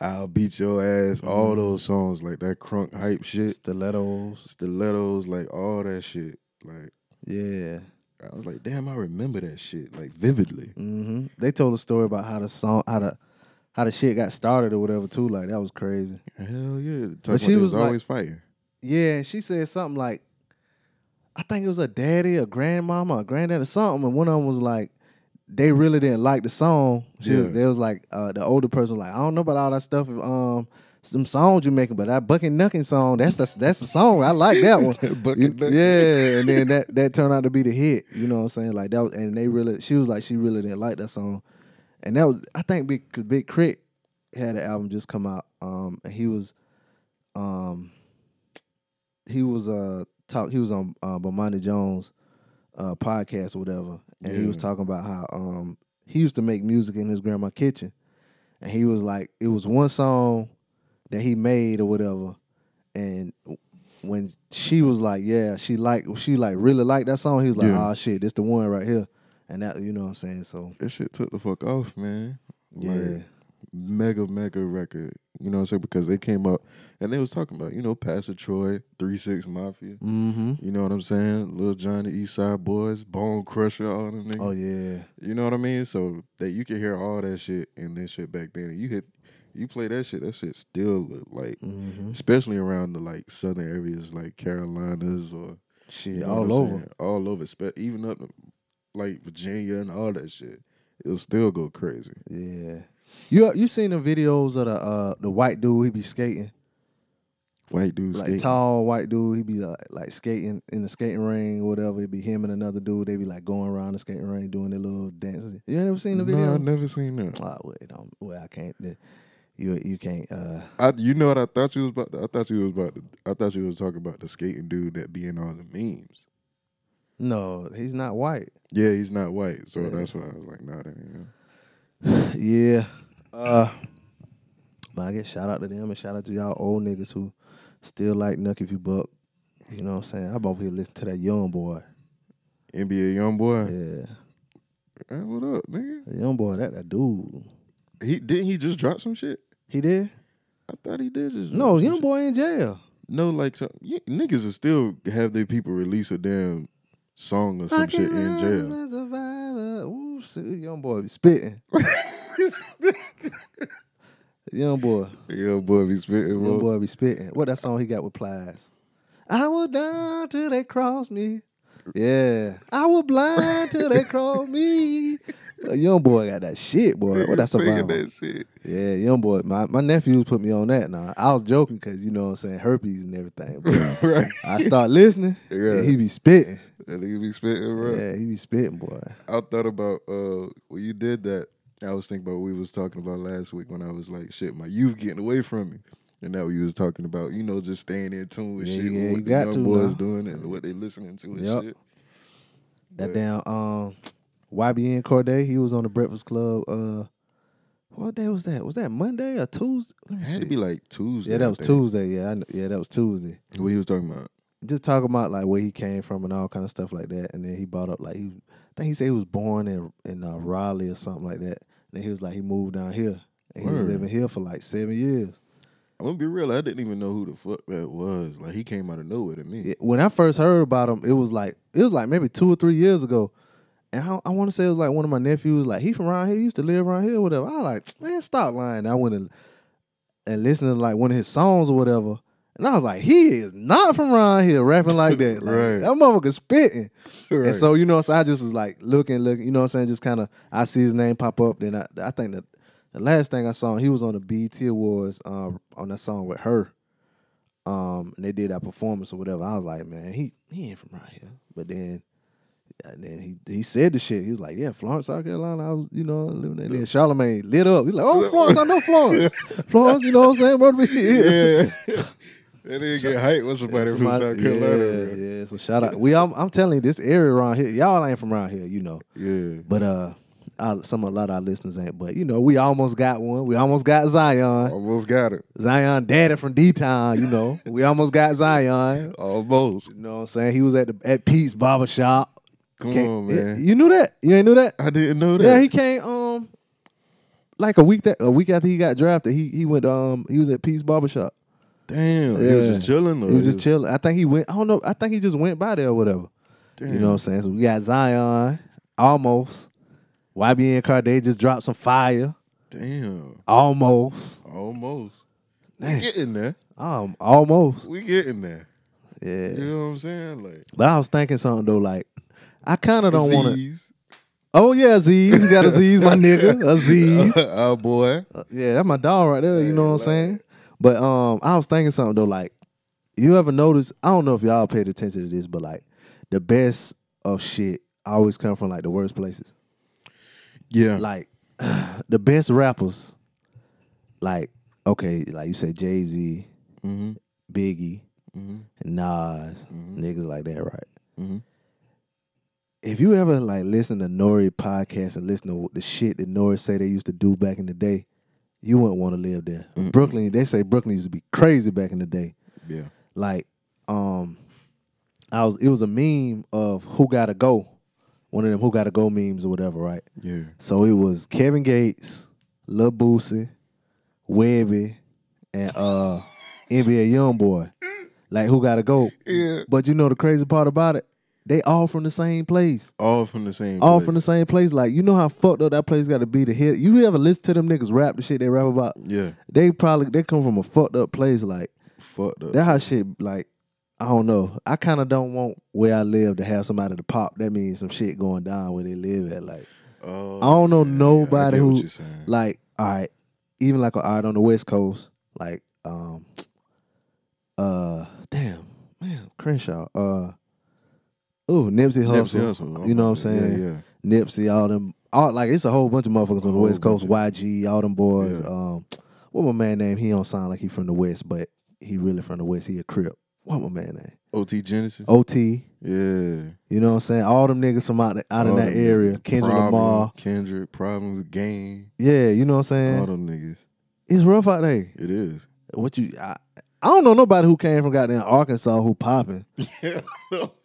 I'll beat your ass. All those songs like that crunk hype shit, Stilettos. stilettos, like all that shit. Like Yeah. I was like, damn, I remember that shit like vividly. hmm They told a story about how the song, how the, how the shit got started or whatever too. Like that was crazy. Hell yeah! Talking But about she was was like- always fighting. Yeah, she said something like, I think it was a daddy, a grandmama, a granddad, or something. And one of them was like, they really didn't like the song. She was, Yeah. they was like, uh, the older person was like, I don't know about all that stuff. Um, some songs you making, but that bucking nucking song, that's the that's the song. I like that one. Bucking You- Nucking. yeah, and then that that turned out to be the hit. You know what I'm saying? Like that was, and they really, she was like, she really didn't like that song, and that was, I think, big Big K.R.I.T. had an album just come out, um, and he was, um, he was uh talk, he was on uh, Bomani Jones uh podcast or whatever, and he was talking about how um he used to make music in his grandma's kitchen, and he was like, it was one song that he made or whatever, and when she was like, yeah, she like she like really liked that song, he was like, Yeah. oh shit, this the one right here, and that you know what I'm saying, so That shit took the fuck off, man. yeah, Like, mega mega record. You know what I'm saying? Because they came up and they was talking about you know Pastor Troy, Three Six Mafia. mm-hmm, You know what I'm saying? Little Johnny, East Side Boys, Bone Crusher, all them niggas. oh yeah, You know what I mean? So that you can hear all that shit and then shit back then. And you hit, you play that shit. That shit still look like, mm-hmm. especially around the like southern areas like Carolinas or shit, you know all over. saying? all over, spe- even up to, like Virginia and all that shit. It'll still go crazy. Yeah. You you seen the videos of the uh the white dude he be skating White dude, like skating. tall white dude he be like, like skating in the skating ring or whatever it be him and another dude they be like going around the skating ring doing their little dances. You ever seen the video? No, I never seen that. Oh, wait, um, well I can't. You you can't. uh I, you know what I thought you was about? To, I thought you was about. To, I thought you was talking about the skating dude that be in all the memes. No, he's not white. Yeah, he's not white, so Yeah. that's why I was like, nah, that ain't him. Yeah. I guess shout out to them and shout out to y'all old niggas who still like Knuck if you buck. You know what I'm saying? I'm over here listening to that young boy. NBA YoungBoy. Yeah. Hey, what up, nigga? The young boy, that that dude. He didn't he just drop some shit? He did? I thought he did just No, young shit. boy in jail. No, like some, niggas will still have their people release a damn song or some shit in jail. Ooh, see, young boy be spitting. young boy, Young boy, be spitting. young Boy. be spitting. What that song he got with Plies? I was down till they crossed me. Yeah, I was blind till they crossed me. A young boy got that shit, boy. What that's about? that shit. Yeah, young boy. My my nephews put me on that. Now I was joking because you know what I'm saying herpes and everything. But right. I start listening. Yeah. and he be spitting. That nigga be spitting, bro. Yeah, he be spitting, boy. I thought about uh when you did that. I was thinking about what we was talking about last week when I was like, shit, my youth getting away from me. And now we was talking about, you know, just staying in tune with Yeah, shit, yeah, what the young boys now. doing and what they listening to and Yup. shit. That But- damn um YBN Cordae, he was on the Breakfast Club. Uh, what day was that? Was that Monday or Tuesday? It had to be like Tuesday. yeah, that was. Tuesday. Yeah, yeah, that was Tuesday. What he was talking about? Just talking about like where he came from and all kind of stuff like that. And then he brought up like he, I think he said he was born in in uh, Raleigh or something like that. And then he was like he moved down here and he was Word. living here for like seven years. I'm gonna be real. I didn't even know who the fuck that was. Like he came out of nowhere to me. it- when I first heard about him, it was like it was like maybe two or three years ago. And I, I want to say it was like one of my nephews, like he from around here, he used to live around here, whatever. I was like, man, stop lying. I went and, and listened to like one of his songs or whatever. And I was like, he is not from around here rapping like that. Like, Right. That motherfucker spitting. Right. And so, you know, so I just was like looking, looking, you know what I'm saying? Just kind of, I see his name pop up. Then I, I think that the last thing I saw, he was on the BET Awards uh, on that song with her um, and they did that performance or whatever. I was like, man, he he ain't from right here. But then, and then he he said the shit. He was like, yeah, Florence, South Carolina. I was, you know, living there. Then Charlamagne lit up. He's like, oh, Florence, I know Florence. Florence, you know what I'm saying? Brother, yeah. That nigga get hyped with somebody, from South Carolina. yeah, bro. yeah. So shout out. We, I'm, I'm telling you, this area around here, y'all ain't from around here, you know. Yeah. But uh, our, some a lot of our listeners ain't. But you know, we almost got one. We almost got Zion. Almost got it. Zion, daddy from D Town. You know, we almost got Zion. Almost. You know what I'm saying? He was at the at Pete's barber shop. Come on, man. You knew that? You ain't knew that? I didn't know that. Yeah, he came um like a week that a week after he got drafted. He he went um he was at Pete's barber Damn. He was just chilling. He was just chilling. I think he went. I don't know. I think he just went by there or whatever. Damn. You know what I'm saying? So we got Zion almost. YBN Cordae just dropped some fire Damn. almost. Almost. Damn. We getting there. Um, almost. We getting there. Yeah. You know what I'm saying? Like But I was thinking something though. Like I kind of don't want to. Oh yeah, Aziz. You got Aziz, my nigga. Aziz. Our boy. Uh, yeah, that's my dog right there. You know what I'm saying? But um, I was thinking something though. Like, you ever notice? I don't know if y'all paid attention to this, but like, the best of shit always come from like the worst places. Yeah. Like, the best rappers, like, okay, like you said, Jay Z, mm-hmm. Biggie, Mm-hmm. Nas, niggas like that, right? Mhm. If you ever like listen to N.O.R.E. podcast and listen to the shit that N.O.R.E. say they used to do back in the day, you wouldn't want to live there. Brooklyn, they say Brooklyn used to be crazy back in the day. Yeah. Like, um, I was it was a meme of who gotta go, one of them who gotta go memes or whatever, right? Yeah. So it was Kevin Gates, Lil Boosie, Webbie, and uh NBA YoungBoy. Like who gotta go? Yeah. But you know the crazy part about it? They all from the same place. All from the same. All place. from the same place. Like you know how fucked up that place got to be to hit. You ever listen to them niggas rap the shit they rap about? Yeah. They probably they come from a fucked up place. Like Fucked up. that how shit like. I don't know. I kind of don't want where I live to have somebody to pop. That means some shit going down where they live at. Like Oh, I don't know yeah, nobody I get what who like all right, even like all right on the West Coast, like um uh damn man Crenshaw uh oh Nipsey Hussle, Nipsey Hussle. you know what I'm saying yeah. Nipsey all them all like it's a whole bunch of motherfuckers on the West Coast YG all them boys Yeah. um what my man name he don't sound like he from the West but he really from the West he a Crip what my man name OT Genasis. OT Yeah. you know what I'm saying all them niggas from out out in that area. Kendrick Problem, Lamar Kendrick, Problems, Game. yeah you know what I'm saying All them niggas. it's rough out there It is. What you? I, I don't know nobody who came from goddamn Arkansas who popping.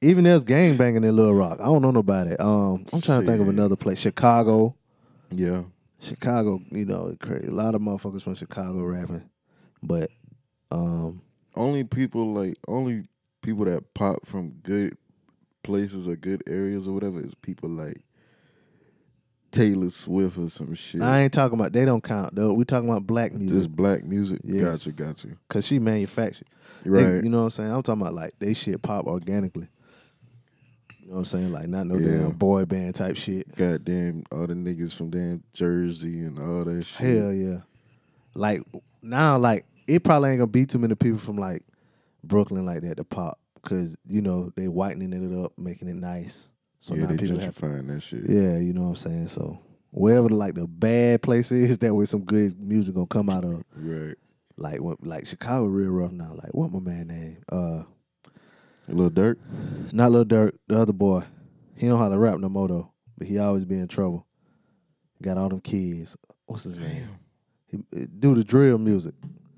Even there's gang banging in Little Rock. I don't know nobody. Um, I'm trying to think of Shit. another place. Chicago, yeah. Chicago. You know, crazy. A lot of motherfuckers from Chicago rapping, but um, only people like only people that pop from good places or good areas or whatever is people like Taylor Swift or some shit. I ain't talking about they don't count though. We talking about black music Just black music. Yes. Gotcha, gotcha. because she manufactured. They- Right. you know what I'm saying? I'm talking about like they shit pop organically. You know what I'm saying? Like not no Yeah. damn boy band type shit. Goddamn, all the niggas from damn Jersey and all that shit. Hell yeah. Like now, like it probably ain't gonna be too many people from like Brooklyn like that to pop because you know they whitening it up, making it nice. So yeah, now they people have gentrifying that shit. Yeah, you know what I'm saying. So wherever the, like the bad place is, that way some good music gonna come out of. Right. Like what, like Chicago real rough now. Like what my man name? Uh, little dirt. not Little Durk, the other boy. He don't how to rap no more though, but he always be in trouble. Got all them kids. What's his name? He do the drill music.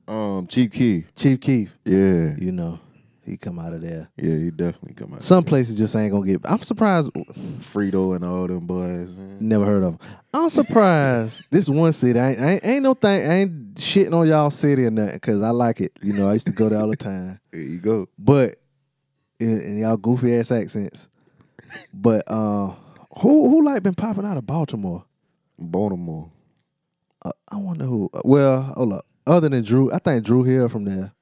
Um, Chief Key. Chief Keef. Yeah. You know, he come out of there. Yeah, he definitely come out. Some places just ain't gonna get. I'm surprised. Frito and all them boys, man. Never heard of him. I'm surprised. this one city ain't, ain't ain't no thing. I ain't shitting on y'all city or nothing because I like it. You know, I used to go there all the time. There you go. But in, in y'all goofy ass accents. But uh, who who like been popping out of Baltimore? Baltimore. Uh, I wonder who. Well, hold up. Other than Dru, I think Dru Hill from there,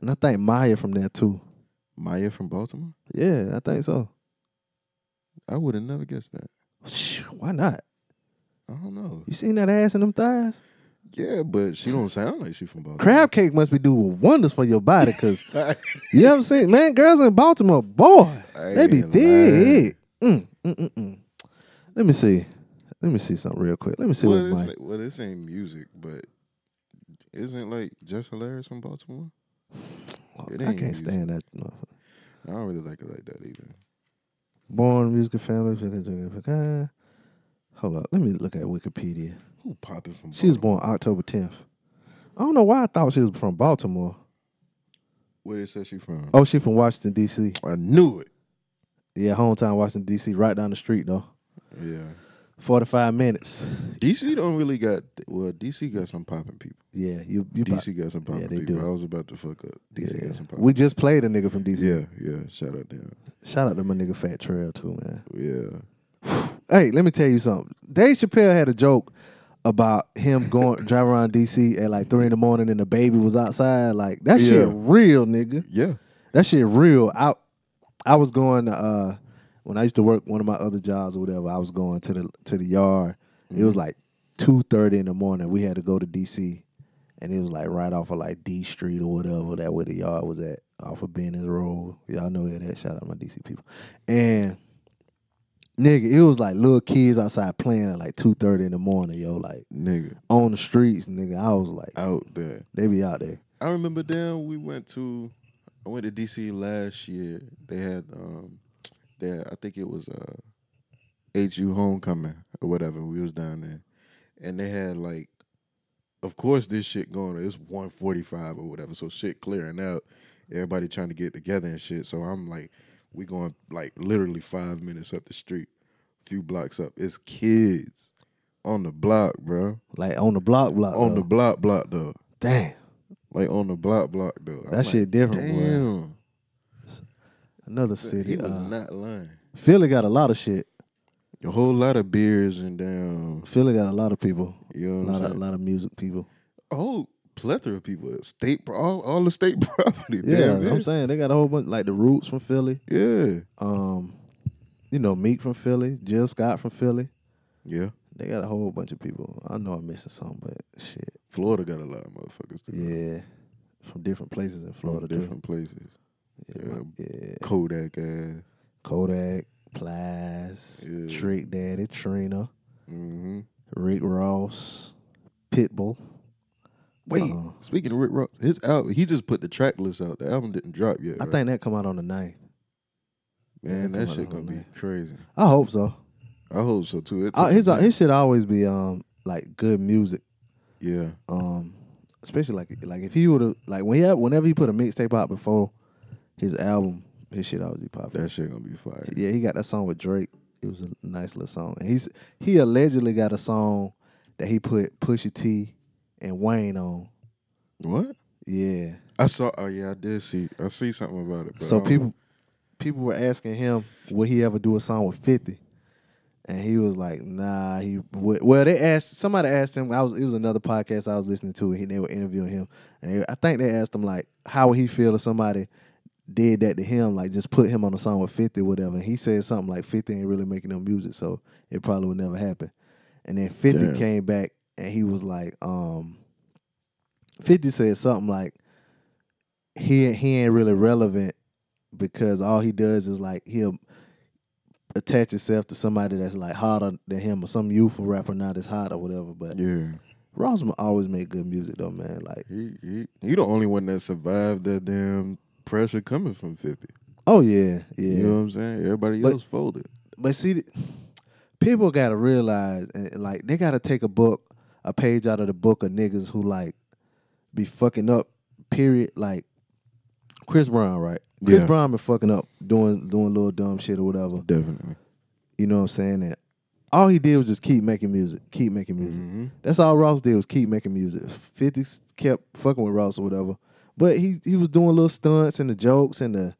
and I think Mya from there too. Mya from Baltimore? Yeah, I think so. I would have never guessed that. Why not? I don't know. You seen that ass and them thighs? Yeah, but she don't sound like she from Baltimore. Crab cake must be doing wonders for your body because you ever seen man, girls in Baltimore, boy, I they be ain't thick. Mm, mm, mm, mm. Let me see. Let me see something real quick. Let me see well, what Mike. ain't, well, this ain't music, but isn't like Just Hilarious from Baltimore? it I ain't can't music. stand that. motherfucker. I don't really like it like that either. Born musical family. Hold up. Let me look at Wikipedia. Who popping from? She was born October 10th. I don't know why I thought she was from Baltimore. Where they say she from? Oh, she from Washington D.C. I knew it. Yeah, hometown Washington D.C. Right down the street though. Yeah. Forty-five minutes. DC don't really got well. DC got some popping people. Yeah, you you. DC got some popping they people. do. I was about to fuck up. DC yeah. got some popping. We just played a nigga from D.C. yeah, yeah. Shout out them. Shout out to my nigga Fat Trel too, man. Yeah. Hey, let me tell you something. Dave Chappelle had a joke about him going driving around DC at like three in the morning and the baby was outside. Like that Yeah. shit real, nigga. Yeah. That shit real. I I was going to uh when I used to work one of my other jobs or whatever, I was going to the to the yard. It was like two thirty in the morning. We had to go to DC. And it was like right off of like D Street or whatever, that where the yard was at, off of Bennett Road. Y'all know where that. Shout out my DC people. And nigga, it was like little kids outside playing at like two thirty in the morning, yo, like Nigga. on the streets, nigga. I was like, Out there. they be out there. I remember then we went to I went to DC last year. They had um they had, I think it was uh HU homecoming or whatever. We was down there. And they had like of course this shit going it's 145 or whatever. So shit clearing out. Everybody trying to get together and shit. So I'm like we going like literally 5 minutes up the street. few blocks up. It's kids on the block, bro. Like on the block block. On the block block though. Damn. Like on the block block though. I'm That like, shit different, boy. Damn. Another He city. was Uh, not lying. Philly got a lot of shit. A whole lot of beers and damn, Philly got a lot of people. you know A lot of, saying? lot of music people. A whole plethora of people. State, all, all the state property. Yeah, man. I'm saying they got a whole bunch like the Roots from Philly. Yeah, Um, you know Meek from Philly, Jill Scott from Philly. yeah. They got a whole bunch of people. I know I'm missing some, but shit, Florida got a lot of motherfuckers. Too, yeah, from different places in from Florida different places. too. yeah. Yeah, yeah. Kodak ass. Kodak, Plies, Yeah. Trick Daddy, Trina, Mm-hmm. Rick Ross, Pitbull. Wait, Uh, speaking of Rick Ross, his album, he just put the track list out. The album didn't drop yet. I right? think that come out on the 9th. man, that shit gonna be crazy. I hope so. I hope so too. Uh, his a- his shit always be um like good music. yeah, Um, especially like like if he would have like when he had, whenever he put a mixtape out before his album, his shit always be popular. that shit gonna be fire. Yeah, he got that song with Drake. It was a nice little song. And he's he allegedly got a song that he put Pusha T and Wayne on. What? Yeah. I saw. Oh yeah, I did see. I see something about it. So um, people people were asking him would he ever do a song with 50? And he was like, nah, he would. Well, they asked somebody asked him. I was it was another podcast I was listening to. And they were interviewing him, and they, I think they asked him like, how would he feel if somebody did that to him, like just put him on a song with Fifty, whatever. And he said something like Fifty ain't really making no music, so it probably would never happen. And then Fifty Damn. came back and he was like, um, Fifty said something like he he ain't really relevant because all he does is like he'll attach himself to somebody that's like hotter than him or some youthful rapper now that's hot or whatever. But yeah, Ross always make good music though, man. Like, he he he the only one that survived that damn pressure coming from Fifty. oh yeah, yeah. You know what I'm saying? Everybody But- else folded. But see, people got to realize, and, like, they got to take a book, a page out of the book of niggas who like be fucking up. Period. Like Chris Brown, right? Chris Yeah. Brown been fucking up, doing doing little dumb shit or whatever. Definitely. You know what I'm saying? And all he did was just keep making music, keep making music. Mhm. That's all Ross did was keep making music. Fifty kept fucking with Ross or whatever, but he he was doing little stunts and the jokes and the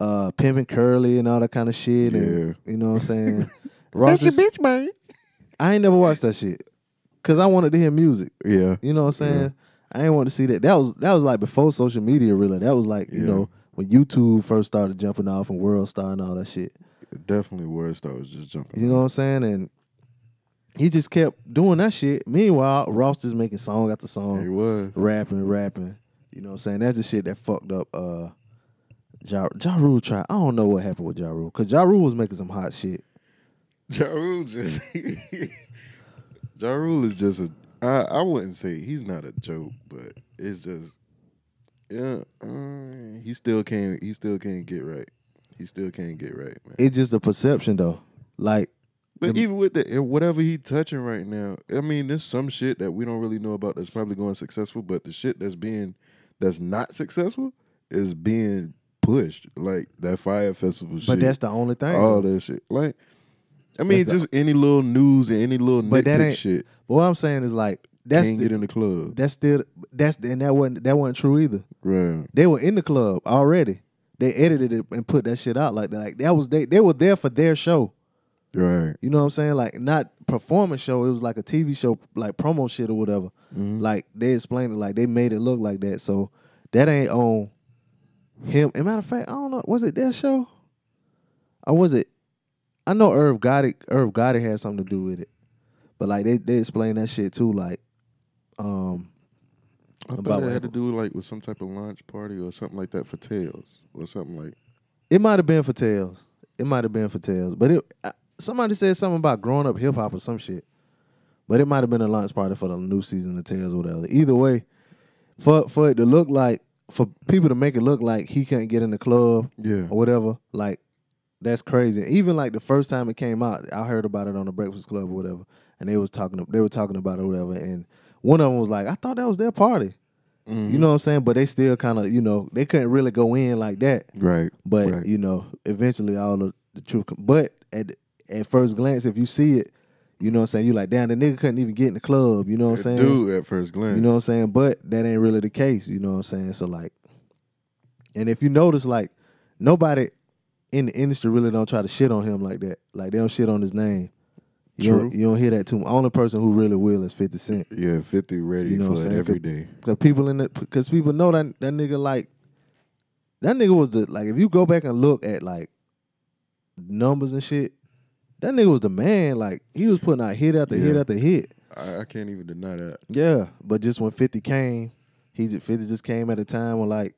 uh pimping curly and all that kind of shit. And, you know what I'm saying? Ross just- bitch, man. I ain't never watched that shit because I wanted to hear music. Yeah. You know what I'm saying? I ain't want to see that. That was that was like before social media. Really, that was like you Yeah. know when YouTube first started jumping off and World Star and all that shit. Definitely Word Star was just jumping. You know what I'm saying? And he just kept doing that shit. Meanwhile, Ross just making song after song, He was. rapping, rapping. You know what I'm saying? That's the shit that fucked up uh Ja, ja Rule tried. I don't know what happened with Ja Rule. Cause Ja Rule was making some hot shit. Ja Rule just Ja Rule is just a I, I wouldn't say he's not a joke, but it's just yeah, uh, he still can't he still can't get right. He still can't get right, man. It's just a perception though. Like But even with the whatever he touching right now, I mean, there's some shit that we don't really know about that's probably going successful, but the shit that's being that's not successful is being pushed. Like that Fyre Festival shit. But that's the only thing. all that shit. Like I mean, That's the- just any little news and any little But that nitpick ain't- shit But what I'm saying is like that's can't the, get in the club. that's still that's and that wasn't that wasn't true either. right. They were in the club already. They edited it and put that shit out like that. Like that was they they were there for their show. Right. You know what I'm saying? Like not performance show. It was like a TV show, like promo shit or whatever. Mm-hmm. Like they explained it, like they made it look like that. So that ain't on him. And matter of fact, I don't know. Was it their show? Or was it? I know Irv Gotti. Irv Gotti had something to do with it. But like they they explained that shit too. Like, um, I About thought it had to do like with some type of launch party or something like that for Tales or something like. it might have been for Tales. It might have been for Tales. But it somebody said something about growing up hip hop or some shit. But it might have been a launch party for the new season of Tales or whatever. Either way, for for it to look like for people to make it look like he can't get in the club Yeah. or whatever, like that's crazy. Even like the first time it came out, I heard about it on the Breakfast Club or whatever, and they was talking they were talking about it or whatever, and one of them was like, I thought that was their party. Mm-hmm. You know what I'm saying? But they still kind of, you know, they couldn't really go in like that. Right. But right. you know, eventually all of the truth. But at at first glance, if you see it, you know what I'm saying. You like, damn, the nigga couldn't even get in the club. You know what I'm saying? Dude, at first glance. You know what I'm saying? But that ain't really the case. You know what I'm saying? So like, and if you notice, like, nobody in the industry really don't try to shit on him like that. Like they don't shit on his name. You True. Don't, you don't hear that too. much. Only person who really will is Fifty Cent. Yeah, 50 ready You know for it every day. Cause people in the, cause people know that that nigga like, that nigga was the like. If you go back and look at like numbers and shit, that nigga was the man. Like he was putting out hit after hit after hit. I, I can't even deny that. Yeah, but just when Fifty came, he Fifty just came at a time when like,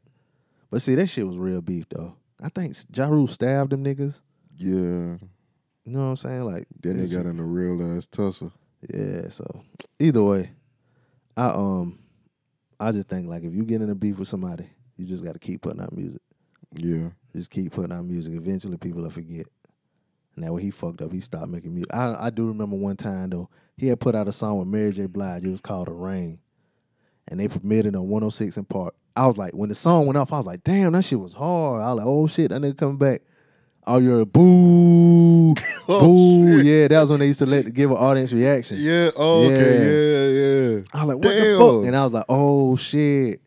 but see that shit was real beef though. I think Ja Rule stabbed them niggas. Yeah. You know what I'm saying? Like Then they got in a real ass tussle. Yeah, so either way, I um I just think like if you get in a beef with somebody, you just gotta keep putting out music. Yeah. Just keep putting out music. Eventually people will forget. And that way he fucked up, he stopped making music. I I do remember one time though, he had put out a song with Mary J. Blige. It was called The Rain. And they premiered it on 106 in Park. I was like, when the song went off, I was like, damn, that shit was hard. I was like, oh shit, that nigga coming back. Oh, you're a boo, oh, boo. Yeah, that was when they used to let give an audience reaction. Yeah. Oh, okay. Yeah, yeah. I was like, what the Damn. fuck? And I was like, oh shit.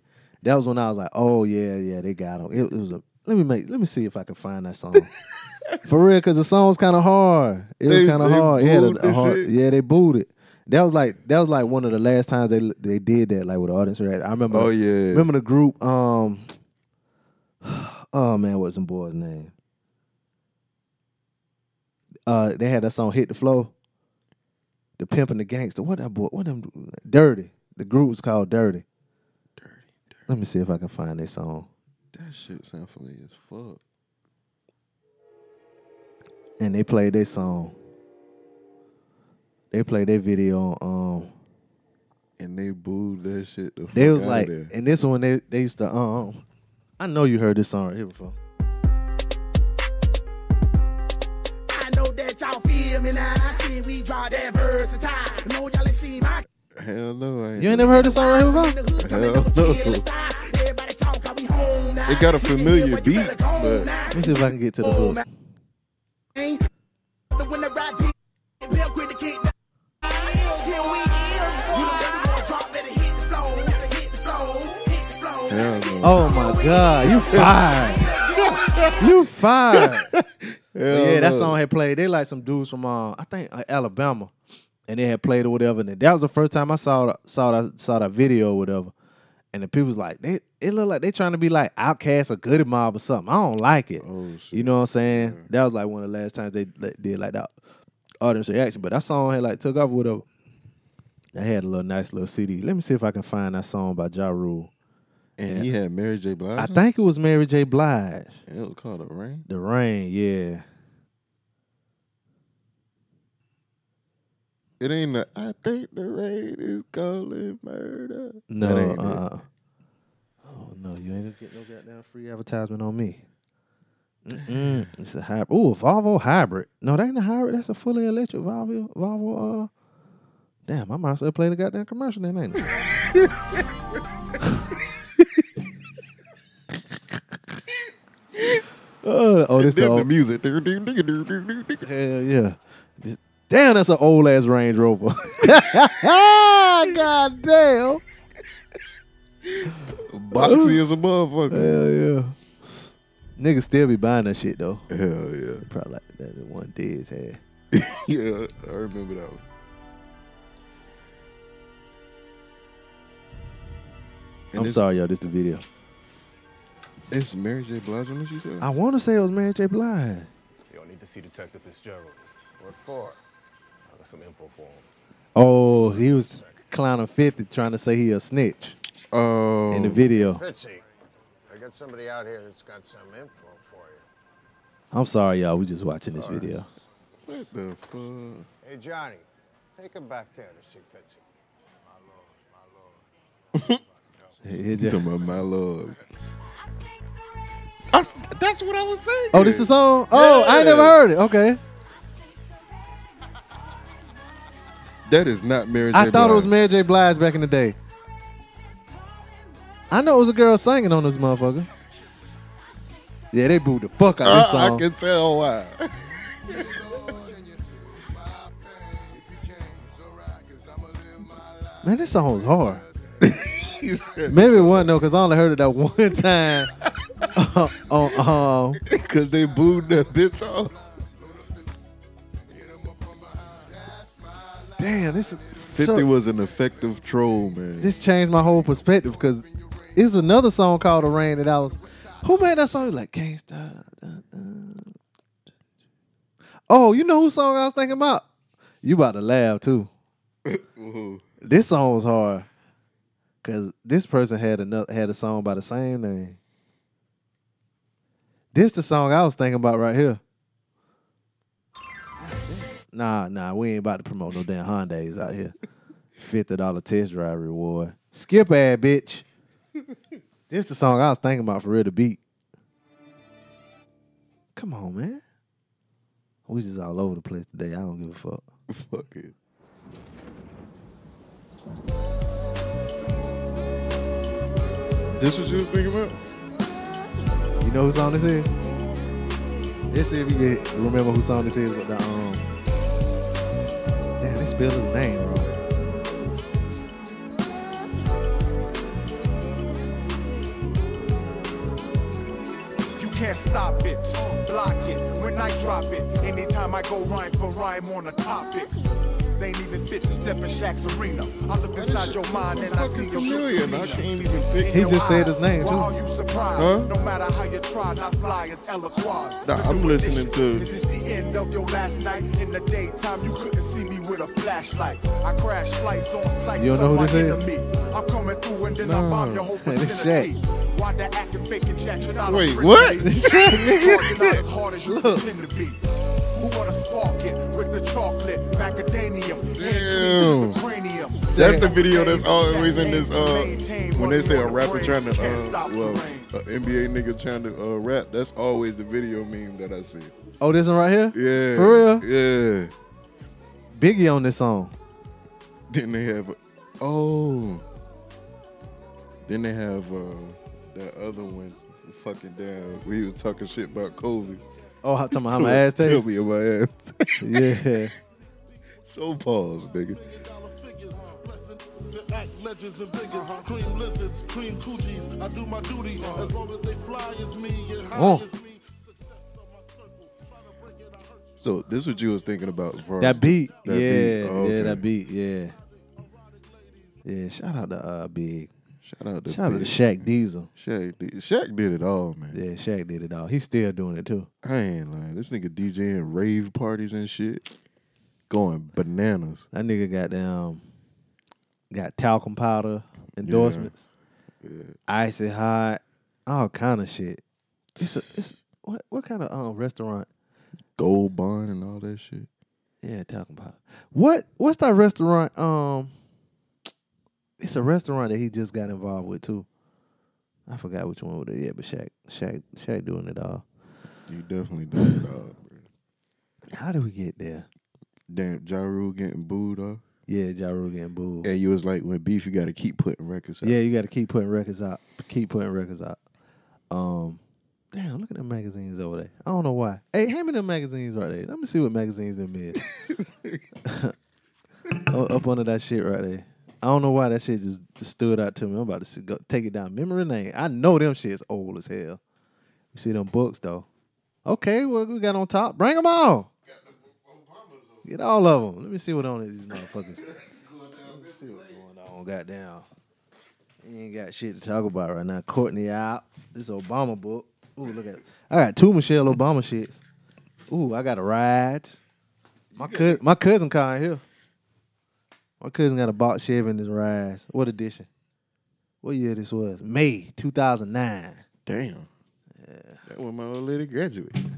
That was when I was like, oh yeah, yeah, they got him. It, it was a. Let me make. Let me see if I can find that song. For real, because the song's kind of hard. It was kind of hard. Yeah, the, the hard. shit? Yeah, they booed it. That was like that was like one of the last times they they did that, like with the audience reaction. I remember. Oh, yeah. Remember the group? Um. Oh man, what's some boy's name? Uh, they had that song "Hit the Flow." The pimp and the gangster. What that boy? What them? Dirty. The group was called Dirty. Dirty, dirty. Let me see if I can find this song. That shit sound familiar as fuck. And they played this song. They played their video on um And they booed that shit. The fuck they was outta like there. and this one they they used to um I know you heard this song right here before. I know that y'all feel me now. I see we draw that versatile. Know y'all ain't seen my hell no, I ain't. You ain't never heard this song right here before? Hell no. Everybody talk how we home now. It got a familiar beat, but Let me see if I can get to the hook. Oh my god, you fired. you fired. But Hell yeah, that song had played. They like some dudes from uh, I think uh, Alabama, and they had played or whatever. And that was the first time I saw the- saw that saw that video or whatever. And the people was like, they it looked like they trying to be like OutKast or Goodie Mob or something. I don't like it. Oh. You know what I'm saying? That was like one of the last times they did like that audience reaction. But that song had like took off or whatever. I had a little nice little CD. Let me see if I can find that song by Ja Rule. And he had Mary J. Blige. I it? think it was Mary J. Blige. it was called The rain. The Rain, yeah. It ain't. A, I think the rain is calling murder. No, that ain't it. uh, oh no, you ain't gonna get no goddamn free advertisement on me. Mm-mm. It's a hybrid. Ooh, a Volvo hybrid. No, that ain't a hybrid. That's a fully electric Volvo. Volvo. Uh, damn, I might as well play the goddamn commercial then, ain't it? oh, oh, this the music. hell yeah. This- damn, that's an old ass Range Rover. God damn. Boxy as a motherfucker. Hell yeah. Niggas still be buying that shit though. Hell yeah. Probably like that the one Diz had. Yeah, I remember that one. And I'm it's, sorry, y'all. This the video. It's Mary J. Blige on this, you said? I want to say it was Mary J. Blige. You'll need to see Detective Fitzgerald. What for? I got some info for him. Oh, he was clowning 50 trying to say he a snitch Oh. in the video. Fitzy, I got somebody out here that's got some info for you. I'm sorry, y'all. We just watching this video. What the fuck? Hey, Johnny, take him back there to see Fitzy. Here, You Jack- talking about my love. I s- that's what I was saying. Oh, this is the song? Oh, I ain't never heard it. Okay. That is not Mary J. I thought it was Blige. Mary J. Blige back in the day. I know it was a girl singing on this motherfucker. Yeah, they booed the fuck out of this Uh, I song. can tell why. Man, this song was hard. Maybe it wasn't though, because I only heard it that one time. on um, Because they booed that bitch off. damn, this is 50 so- was an effective troll, man. this changed my whole perspective because it's another song called "The Rain" that I was. Who made that song? Like can't stop. da, da. Oh, you know whose song I was thinking about? You about to laugh too. This song was hard because this person had another had a song by the same name. This the song I was thinking about right here. Nah, nah, we ain't about to promote no damn Hyundai's out here. Fifty dollar test drive reward. Skip ad, bitch. this the song I was thinking about for real to beat. Come on, man. We just all over the place today. I don't give a fuck. Fuck it. This what you was thinking about? You know who song this is? Let's see if we get remember who song this is. But the um, damn, they spelled his name wrong. can't stop it, block it when I drop it. Anytime I go rhyme for rhyme on a topic. They ain't even fit to step in Shaq's arena. I look inside your mind and I see your and I can't even pick. He just said his name, too. you surprised? Huh? No matter how you try, not fly as eloquence. Nah, I'm listening to- Is this is the end of your last night? In the daytime, you couldn't see me with a flashlight. I crash flights on sight. You don't know who this is? I'm coming through and then I No. bomb your whole vicinity. Why the acting? You're not Wait, what? Shaq, nigga. Working out as hard as you pretend to be. Who wanna spark it with the chocolate, macadamium, and Damn. cranium? That's the video that's always in this. Uh, when they say a rapper trying to, Can't uh, well, rain. a NBA nigga trying to uh, rap. That's always the video meme that I see. Oh, this one right here? Yeah, For real? Yeah. Biggie on this song. Then they have, oh. Then they have uh, that other one, fucking down, where he was talking shit about Kobe. Oh, I'm talking about how my ass Tell me about my ass. Yeah. so pause, nigga. dollar figures, blessings that act legends and. Cream lizards, cream coochies. I do my duty as long as they fly as me and high Oh. as me. Success on my circle, trying to break it, I hurt you. So this what you was thinking about as far as That beat. yeah. Oh. Yeah, that beat. Yeah. Yeah, shout out to uh Big. Shout out to Shout out to Big. Shaq Diesel. Shaq did, Shaq did it all, man. Yeah, Shaq did it all. He's still doing it too. I ain't lying. This nigga DJing rave parties and shit, going bananas. That nigga got down, got talcum powder endorsements, Yeah. icy hot, all kind of shit. It's a, it's what what kind of um restaurant? Gold bond and all that shit. Yeah, talcum powder. What what's that restaurant? Um, it's a restaurant that he just got involved with too. I forgot which one was it. Yeah, but Shaq, Shaq, Shaq doing it all. You definitely doing it all, bro. How did we get there? Damn, Ja Rule getting booed off. Yeah, Ja Rule getting booed. And you was like, when beef, you got to keep putting records out. Yeah, you got to keep putting records out. Keep putting records out. Um, damn, look at the magazines over there. I don't know why. Hey, hand me them magazines right there. Let me see what magazines them is. Oh, Up under that shit right there. I don't know why that shit just, just stood out to me. I'm about to go, take it down memory lane. I know them shit's old as hell. You see them books though. Okay, what we got on top? Bring them all. Get all of them. Let me see what on these motherfuckers. Let me see what's going on. Goddamn. You ain't got shit to talk about right now. Courtney out. This Obama book. Ooh, look at I got two Michelle Obama shits. Ooh, I got a ride. My cousin, my cousin car in here. My cousin got a box Chevy in his rise. What edition? What year this was? May 2009. Damn. That when my old lady graduated.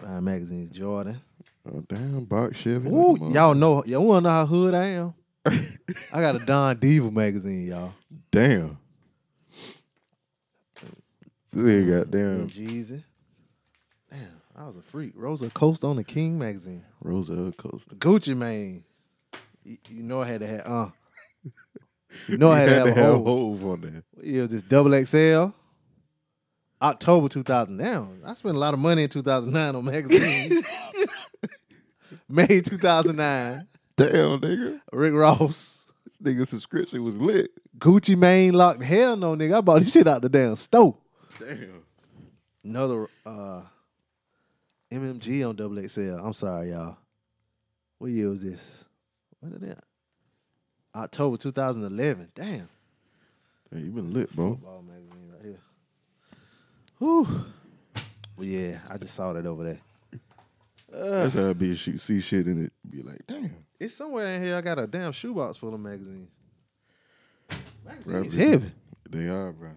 Buying magazines, Jordan. Oh, damn, box Chevy. Ooh, y'all know, y'all wanna know how hood I am? I got a Don Diva magazine, y'all. Damn. They got damn Jeezy. Damn, I was a freak. Rosa Acosta on the King magazine. Rosa Acosta. Gucci Mane. You, you know I had to have uh. You know I had to have a hole. Hov on there. What year was this? Double XL. October 2000. Damn, I spent a lot of money in 2009 on magazines. May 2009. Damn, nigga. Rick Ross. This nigga subscription was lit. Gucci Mane locked. Hell no, nigga. I bought this shit out the damn store. Damn. Another uh MMG on double XL. I'm sorry, y'all. What year was this? What is that? October 2011. Damn. Hey, you been lit, bro. Football magazine right here. Whew. Well, yeah, I just saw that over there. Uh. That's how I be shoot, see shit in it. Be like, damn. It's somewhere in here. I got a damn shoebox full of magazines. Magazines Probably. heavy. They are, bro.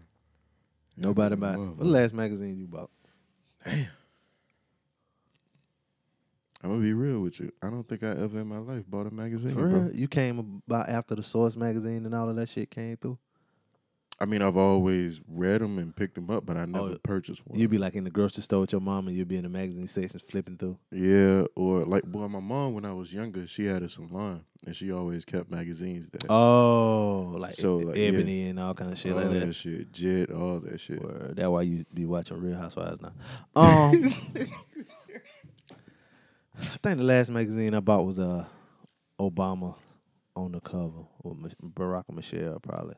Nobody buy. Well, What the last magazine you bought? I'm gonna be real with you. I don't think I ever in my life bought a magazine, For bro. real? You came about after the Source magazine and all of that shit came through. I mean, I've always read them and picked them up, but I never Oh, purchased one. You'd be like in the grocery store with your mom and you'd be in the magazine section flipping through. yeah, or like, boy, my mom when I was younger, she had a salon and she always kept magazines there. Oh, like, So, like, Ebony yeah. and all kind of shit all like that. that shit, Jet, all that shit. Or that why you be watching Real Housewives now. Um, I think the last magazine I bought was uh Obama on the cover with Mich- Barack and Michelle probably.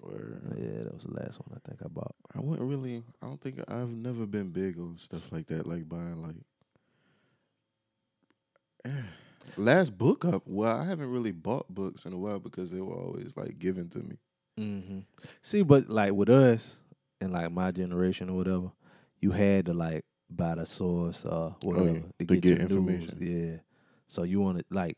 Word. Yeah, that was the last one I think I bought. I wouldn't really. I don't think I've never been big on stuff like that, like buying like. Eh. Last book up. Well, I haven't really bought books in a while because they were always like given to me. Mm-hmm. See, but like with us and like my generation or whatever, you had to like buy the source or whatever Oh, yeah, to to get, get information. News. Yeah. So you want to like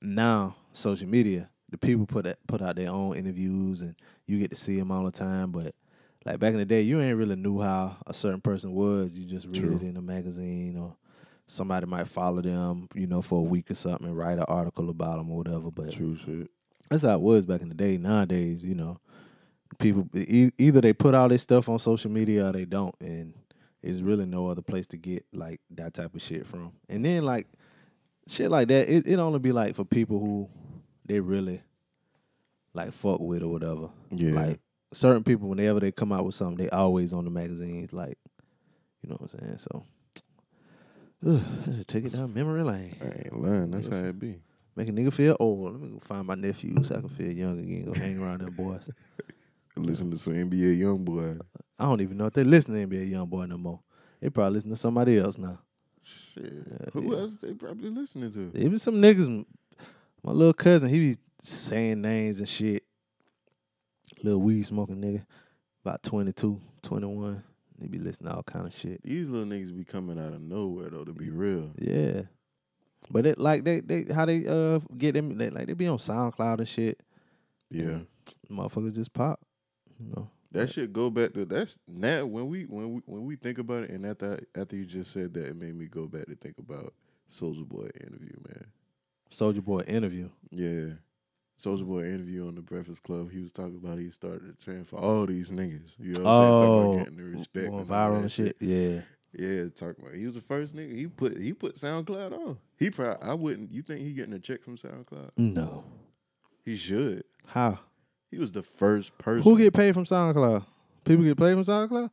now social media, the people put that, put out their own interviews and you get to see them all the time. But like back in the day, you ain't really knew how a certain person was. You just read True. it in a magazine or somebody might follow them, you know, for a week or something and write an article about them or whatever. But True shit. that's how it was back in the day. Nowadays, you know, people e- either they put all this stuff on social media or they don't, and there's really no other place to get like that type of shit from. And then like shit like that, it it only be like for people who they really like fuck with or whatever. Yeah. Like certain people, whenever they come out with something, they always on the magazines. Like, you know what I'm saying? So. Ugh, take it down memory lane. I ain't lying. That's how it be. Make a nigga feel old. Let me go find my nephews so I can feel young again. Go hang around them boys. Listen to some NBA YoungBoy. I don't even know if they listen to NBA YoungBoy no more. They probably listen to somebody else now. Shit. Who else they probably listening to? Even some niggas. My little cousin, he be saying names and shit. Little weed smoking nigga, about 22, 21. They be listening to all kind of shit. These little niggas be coming out of nowhere though. To be real. Yeah. But it like they they how they uh get them they, like they be on SoundCloud and shit. Yeah. Motherfuckers just pop. You know. That shit go back to that's now when we when we when we think about it and after after you just said that it made me go back to think about Soulja Boy interview, man. Soulja Boy interview. Yeah. Soulja Boy interview on the Breakfast Club. He was talking about he started a trend for all these niggas. You know what I'm saying? Talking Oh, about getting the respect going viral and shit. Yeah. Yeah, talking about he was the first nigga. He put he put SoundCloud on. He probably I wouldn't. You think he getting a check from SoundCloud? No. He should. How? He was the first person. Who get paid from SoundCloud? People get paid from SoundCloud?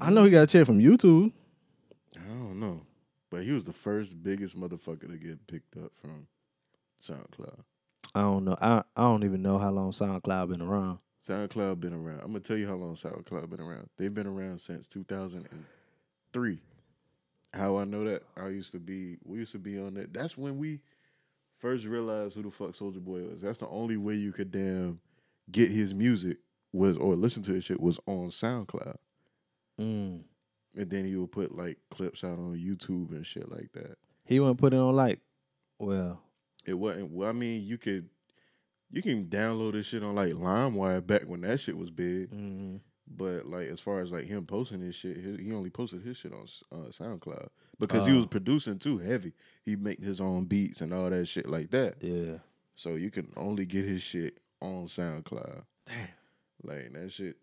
I know he got a check from YouTube. I don't know, but he was the first biggest motherfucker to get picked up from SoundCloud. I don't know. I I don't even know how long SoundCloud been around. SoundCloud been around. I'm gonna tell you how long SoundCloud been around. They've been around since 2003. How I know that? I used to be. We used to be on that. That's when we first realized who the fuck Soulja Boy was. That's the only way you could damn get his music was or listen to his shit was on SoundCloud. Mm. And then he would put like clips out on YouTube and shit like that. He wouldn't put it on like, well, It wasn't. Well, I mean, you could, you can download this shit on like LimeWire back when that shit was big. mm, But like, as far as like him posting his shit, he, he only posted his shit on uh, SoundCloud because he Oh. was producing too heavy. He make his own beats and all that shit like that. yeah. So you can only get his shit on SoundCloud. Damn. Like that shit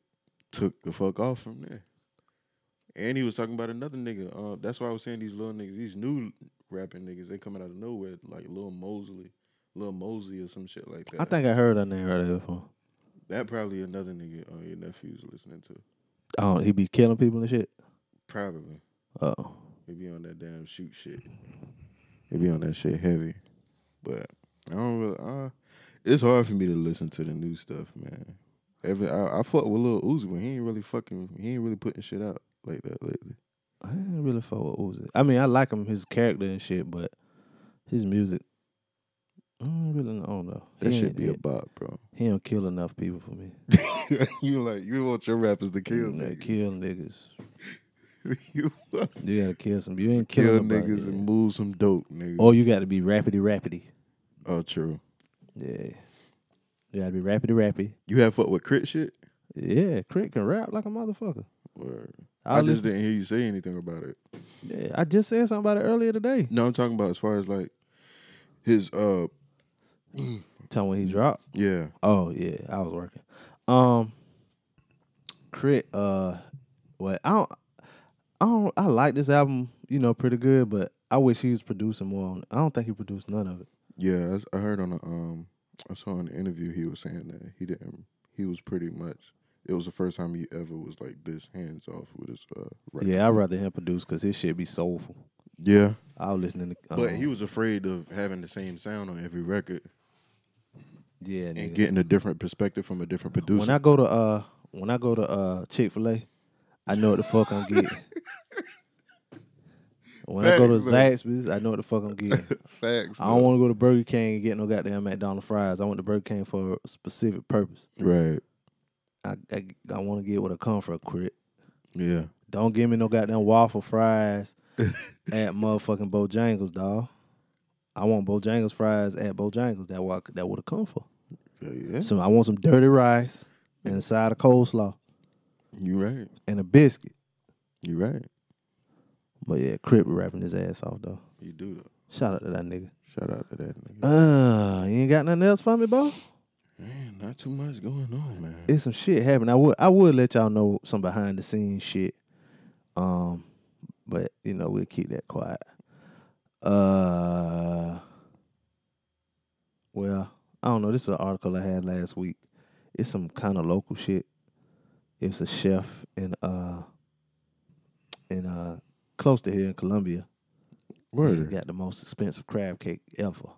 took the fuck off from there. And he was talking about another nigga. Uh, that's why I was saying these little niggas, these new rapping niggas, they coming out of nowhere, like Lil Mosley, Lil Mosey or some shit like that. I think I heard that name right there before. that probably another nigga uh, your nephew's listening to. Oh, he be killing people and shit. Probably. Oh, He be on that damn shoot shit. He be on that shit heavy. But I don't really. Uh, it's hard for me to listen to the new stuff, man. Every I, I fuck with Lil Uzi, but he ain't really fucking. He ain't really putting shit out like that lately. I ain't really fuck with Uzi. I mean, I like him, his character and shit, but his music, I don't really I don't know. That he should be a bop, bro. he don't kill enough people for me. you like you want your rappers to kill Like, niggas. kill niggas. you You gotta kill some. You ain't kill killing niggas and move some dope, nigga. Or you got to be rapidy rapidy. oh, true. Yeah. You got to be rapidy rapidy. You have fuck with K.R.I.T shit. Yeah, K.R.I.T can rap like a motherfucker. Word. I I just didn't hear you say anything about it. Yeah, I just said something about it earlier today. No, I'm talking about as far as like his uh Tell me when he dropped. yeah. Oh yeah, I was working. Um, K.R.I.T. Uh, what I don't, I don't, I like this album. You know, pretty good, but I wish he was producing more. on it. I don't think he produced none of it. Yeah, I heard on a um, I saw the interview he was saying that he didn't. He was pretty much. It was the first time he ever was like this hands off with his uh. Record. Yeah, I'd rather him produce because his shit be soulful. yeah. I was listening to. But um, he was afraid of having the same sound on every record. Yeah, and nigga. getting a different perspective from a different producer. When I go to uh when I go to uh Chick Fil A, I know what the fuck I'm getting. when I go to Zaxby's, I know what the fuck I'm getting. Facts. I don't want to go to Burger King and get no goddamn McDonald's fries. I went to Burger King for a specific purpose. Right. I I, I want to get with a comfort crit. Yeah. Don't give me no goddamn waffle fries at motherfucking Bojangles, dog. I want Bojangles fries at Bojangles. That what that would have come for. Yeah. So I want some dirty rice and a side of coleslaw You right. and a biscuit. You right. But yeah, K.R.I.T rapping his ass off though. You do though. Shout out to that nigga. Shout out to that nigga. Uh, you ain't got nothing else for me, bro? Man, not too much going on, man. It's some shit happening. I would I would let y'all know some behind the scenes shit. Um, but you know we'll keep that quiet. Uh, well, I don't know. This is an article I had last week. It's some kind of local shit. It's a chef in uh in uh close to here in Columbia. He Word. got the most expensive crab cake ever.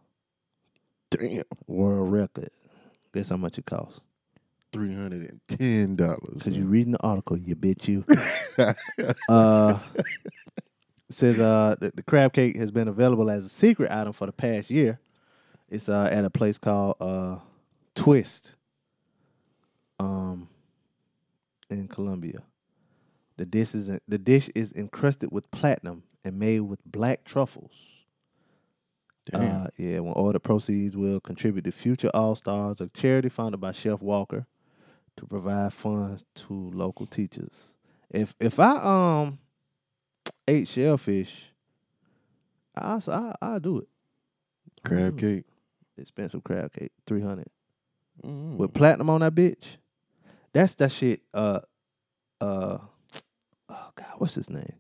Damn. World record. Guess how much it costs? Three hundred and ten dollars. Cause you're reading the article, you bitch you. uh, says uh the, the crab cake has been available as a secret item for the past year. It's uh at a place called uh Twist. Um in Columbia. The dish is the dish is encrusted with platinum and made with black truffles. Damn. Uh, yeah, when all the proceeds will contribute to Future All Stars, a charity founded by Chef Walker to provide funds to local teachers. If if I um ate shellfish, I I I do it. Crab cake. Expensive crab cake, three hundred Mm. with platinum on that bitch. That's that shit. Uh, uh, god, what's his name?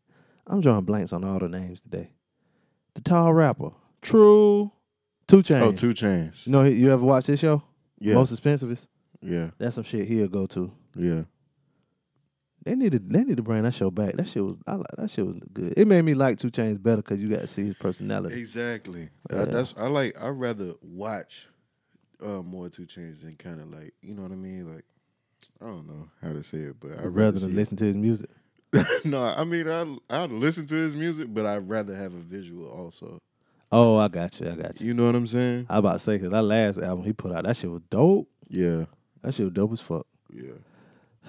I'm drawing blanks on all the names today. The tall rapper, True, 2 Chainz. Oh, two chains. You know, you ever watch this show? Yeah. Most expensivest. Yeah. That's some shit he'll go to. Yeah. They need to they need to bring that show back. That shit was I like that shit was good. It made me like 2 Chainz better because you got to see his personality. Exactly. Yeah. I, that's I like. I rather watch uh, more 2 Chainz than kind of like you know what I mean. Like I don't know how to say it, but I rather than listen to his music. no, I mean I I listen to his music, but I'd rather have a visual also. Oh, I got you. I got you. You know what I'm saying? I about to say because that last album he put out, that shit was dope. Yeah. That shit was dope as fuck. Yeah.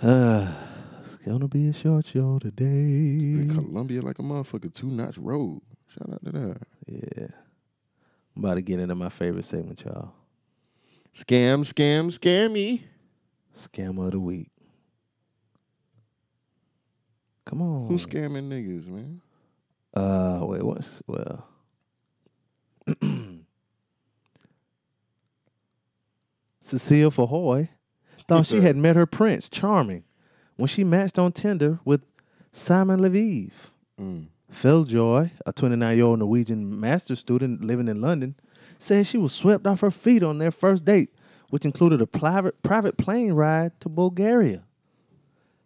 it's gonna be a short show today. In Columbia like a motherfucker, two notch road. Shout out to that. Yeah. I'm about to get into my favorite segment, y'all. Scam, scam, scammy. Scam of the week. Come on. Who's scamming niggas, man? Uh, wait, what's well? Cecilie Fjellhøy thought she had met her prince, charming, when she matched on Tinder with Simon Leviev. Mm. Fjellhøy, a 29-year-old Norwegian master's student living in London, said she was swept off her feet on their first date, which included a private private plane ride to Bulgaria.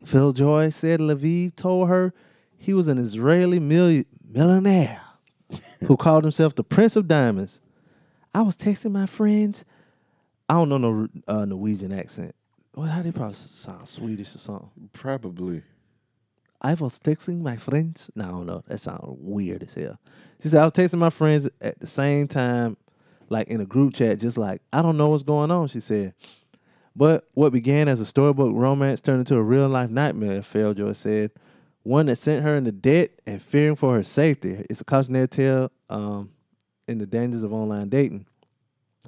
Fjellhøy said Leviev told her he was an Israeli mil- millionaire who called himself the Prince of Diamonds. I was texting my friends. I don't know no uh, Norwegian accent. Well, how they probably sound Swedish or something. Probably. I was texting my friends. No, I don't know. That sounds weird as hell. She said I was texting my friends at the same time, like in a group chat, just like I don't know what's going on. She said, but what began as a storybook romance turned into a real life nightmare. Joy said, one that sent her into debt and fearing for her safety. It's a cautionary tale um, in the dangers of online dating.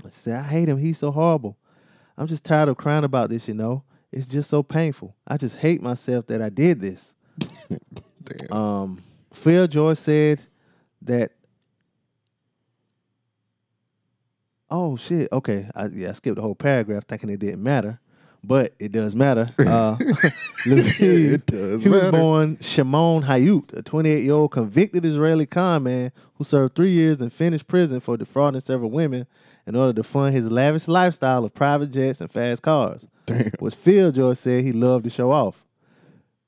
She said, I hate him. He's so horrible. I'm just tired of crying about this. You know, it's just so painful. I just hate myself that I did this. Damn. Um, Fjellhøy said that. Oh shit! Okay, I, yeah, I skipped the whole paragraph thinking it didn't matter, but it does matter. Uh, Levine, It does matter. he was born Shimon Hayut, a 28-year-old convicted Israeli con man who served three years in Finnish prison for defrauding several women in order to fund his lavish lifestyle of private jets and fast cars. Damn. Which Fjellhøy said he loved to show off.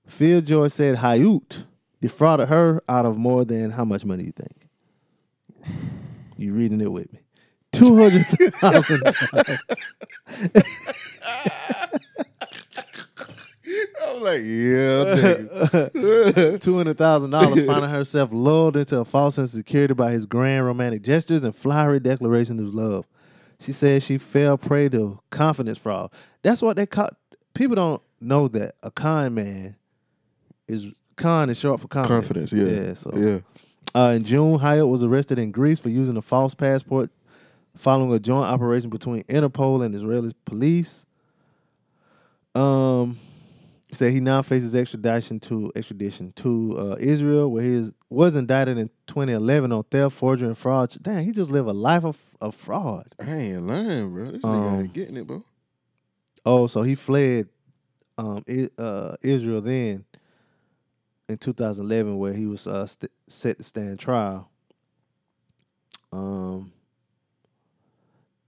Fjellhøy said Hayut defrauded her out of more than how much money you think? You reading it with me? Two hundred thousand I'm like, yeah. Two hundred thousand dollars, finding herself lulled into a false sense of security by his grand romantic gestures and flowery declaration of love. She said she fell prey to confidence fraud. That's what they call. People don't know that a con man is con is short for confidence. Confidence, yeah. yeah. So Yeah. uh, in June, Hayut was arrested in Greece for using a false passport following a joint operation between Interpol and Israeli police. Um, he said he now faces extradition to extradition to uh, Israel, where he is, was indicted in 2011 on theft, forgery, and fraud. Damn, he just lived a life of, of fraud. I ain't lying, bro. This nigga Um, ain't getting it, bro. Oh, so he fled um, uh, Israel then in 2011, where he was uh, st- set to stand trial. Um,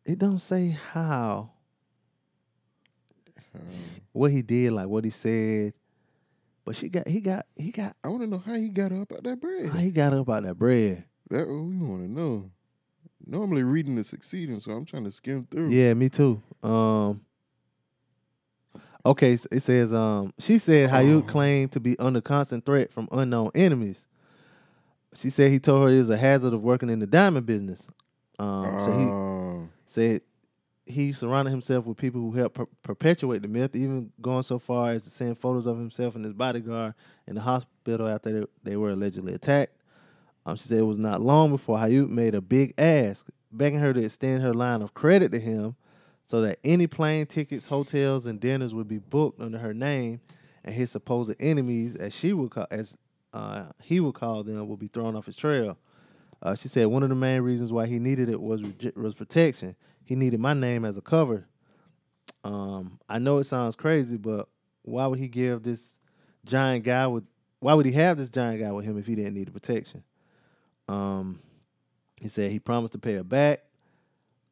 it don't say how what he did, like what he said, but she got he got he got I want to know how he got up out that bread. how he got up out that bread. That what we want to know. Normally reading is succeeding, so I'm trying to skim through. Yeah, me too. Um Okay, it says um she said Hayut claimed to be under constant threat from unknown enemies. She said he told her it was a hazard of working in the diamond business. Um so he Oh, said he surrounded himself with people who helped per- perpetuate the myth, even going so far as to send photos of himself and his bodyguard in the hospital after they, they were allegedly attacked. Um, she said it was not long before Hayut made a big ask, begging her to extend her line of credit to him so that any plane tickets, hotels, and dinners would be booked under her name, and his supposed enemies, as she would call, as uh, he would call them, would be thrown off his trail. Uh, she said one of the main reasons why he needed it was was protection. He needed my name as a cover. Um, I know it sounds crazy, but why would he give this giant guy with? Why would he have this giant guy with him if he didn't need the protection? Um, he said he promised to pay her back,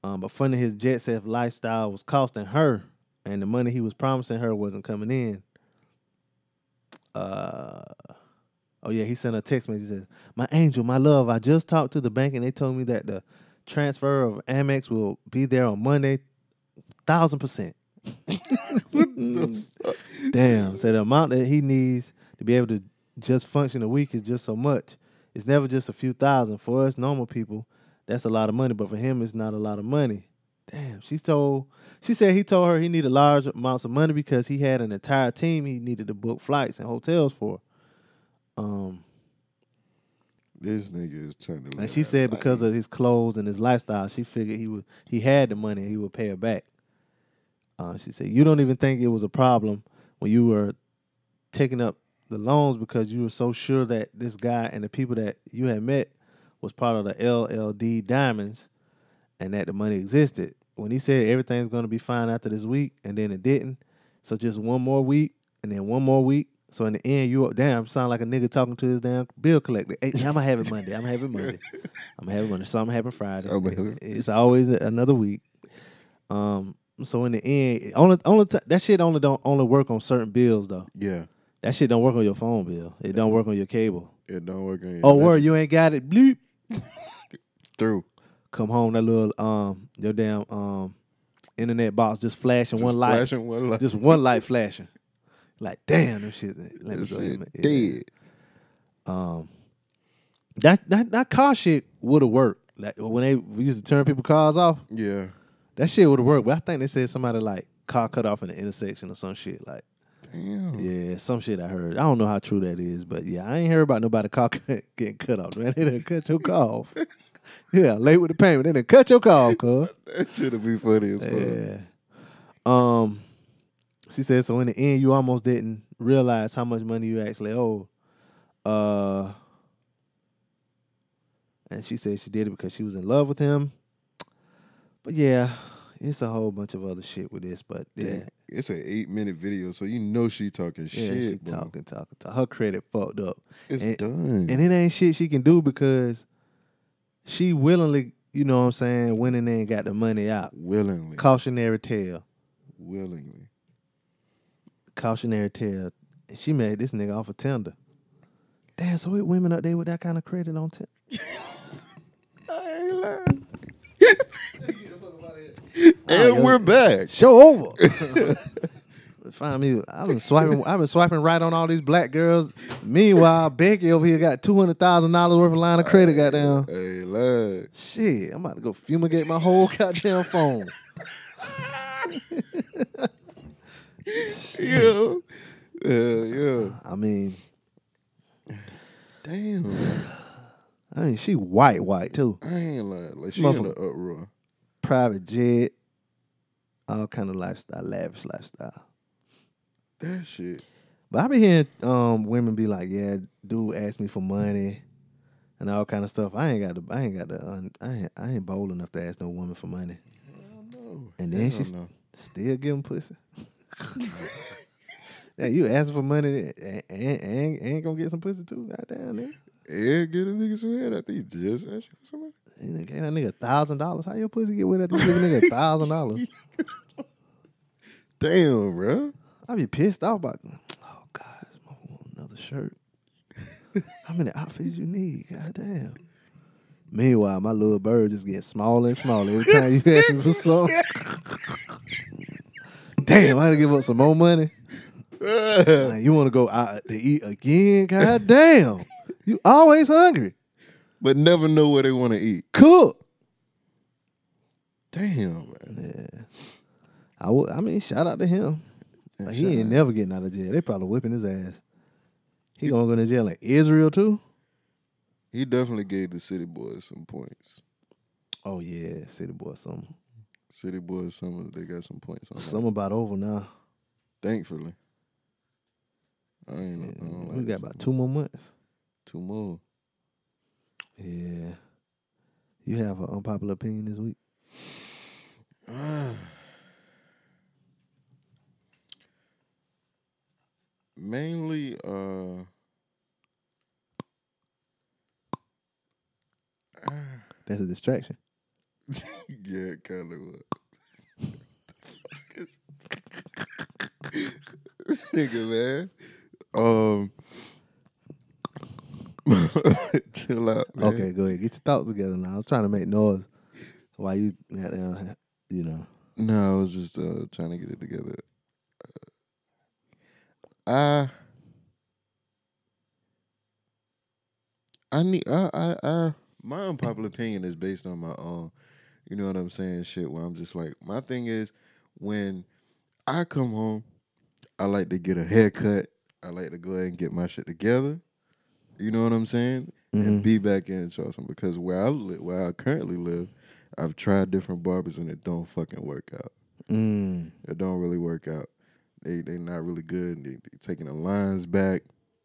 um, but funding his jet set lifestyle was costing her, and the money he was promising her wasn't coming in. Uh, oh yeah, he sent a text message. He says, "My angel, my love, I just talked to the bank and they told me that the transfer of Amex will be there on Monday, thousand percent." Mm. Damn. So the amount that he needs to be able to just function a week is just so much. It's never just a few thousand. For us normal people, that's a lot of money. But for him, it's not a lot of money. Damn. She told she said he told her he needed large amounts of money because he had an entire team he needed to book flights and hotels for. Um this nigga is trying to. and she said because of his clothes and his lifestyle, she figured he would he had the money and he would pay her back. Uh, she said, "You don't even think it was a problem when you were taking up the loans because you were so sure that this guy and the people that you had met was part of the LLD Diamonds, and that the money existed. When he said everything's going to be fine after this week, and then it didn't, so just one more week, and then one more week." So in the end, you damn sound like a nigga talking to his damn bill collector. Hey, I'm gonna have it Monday. I'm gonna have it Monday. I'm gonna have it Monday. Something happen Friday. I'ma it. It's always another week. Um. So in the end, only only t- that shit only don't only work on certain bills though. Yeah, That shit don't work on your phone bill. It don't work on your cable. it don't work on your Oh, word, you ain't got it. Bleep. through. Come home, that little um your damn um internet box just flashing Just one light, flashing one light. just one light flashing. Like damn, them shit. Let me go ahead, shit. Yeah. dead. Um, that that that car shit would have worked. Like when they we used to turn people cars off, Yeah, that shit would have worked. But I think they said somebody like car cut off in the intersection or some shit. Like damn. yeah, some shit I heard. I don't know how true that is, but yeah, I ain't heard about nobody car getting cut off. Man, they done cut your car off. yeah, late with the payment. They done cut your car off, cuz. That shit'll be funny as fuck. Yeah. Um, she said so. In the end, you almost didn't realize how much money you actually owe. Uh, and she said she did it because she was in love with him. But yeah, it's a whole bunch of other shit with this. But yeah. It's an eight minute video, so you know she talking yeah, shit. she bro. talking, talking, talking. Her credit fucked up. It's and, done. and it ain't shit she can do because she willingly, you know what I'm saying, went in there and got the money out. willingly, Cautionary tale. willingly. Cautionary tale. She made this nigga off a Tinder. Damn, so it women up there with that kind of credit on Tinder. I ain't lying. and we're back. Show over. Find me. I've been swiping. I've been swiping right on all these black girls. Meanwhile, Becky over here got two hundred thousand dollars worth of line of credit. Goddamn. Hey, lad. Shit, I'm about to go fumigate my whole goddamn phone. Yeah. Yeah, yeah. I mean, Damn. I mean, she white, white too. I ain't lying. Like she in the uproar. Private jet, all kind of lifestyle, lavish lifestyle. That shit. But I be hearing um, women be like, "Yeah, dude asked me for money and all kind of stuff." I ain't got the, I ain't got the, I ain't, I ain't bold enough to ask no woman for money. And then Hell she no. still giving pussy. yeah, you asking for money and, and, and ain't gonna get some pussy too. Goddamn, nigga. Yeah, get a nigga some head after you just asked you for somebody. Gave that nigga a thousand dollars. How your pussy get wet you give a nigga a thousand dollars? Damn, bro. I be pissed off about. Oh God, this another shirt. How many outfits you need? God damn. Meanwhile, my little bird just getting smaller and smaller every time you ask me for something. damn, I gotta give up some more money. You want to go out to eat again? God damn, you always hungry. But never know where they want to eat. Cook. Damn, man. Yeah. I would. I mean, shout out to him. Like, he ain't out. never getting out of jail. They probably whipping his ass. He gonna go to jail in Israel too. He definitely gave the city boys some points. Oh yeah, city boy. Some City boys, some of they got some points on some that. about over now. Thankfully. I ain't I don't We got about two more months. two more. Yeah. You have an unpopular opinion this week? Mainly, uh, That's a distraction. yeah, it kind of was. Nigga, man. Um, chill out, man. Okay, go ahead. Get your thoughts together now. I was trying to make noise while you, you know. No, I was just uh, trying to get it together. Uh, I I need I I, I my unpopular opinion is based on my own. You know what I'm saying? Shit, where I'm just like my thing is when I come home, I like to get a haircut. I like to go ahead and get my shit together. You know what I'm saying? And be back in Charleston because where I live, where I currently live, I've tried different barbers and it don't fucking work out. Mm. It don't really work out. They they not really good. They, they taking the lines back.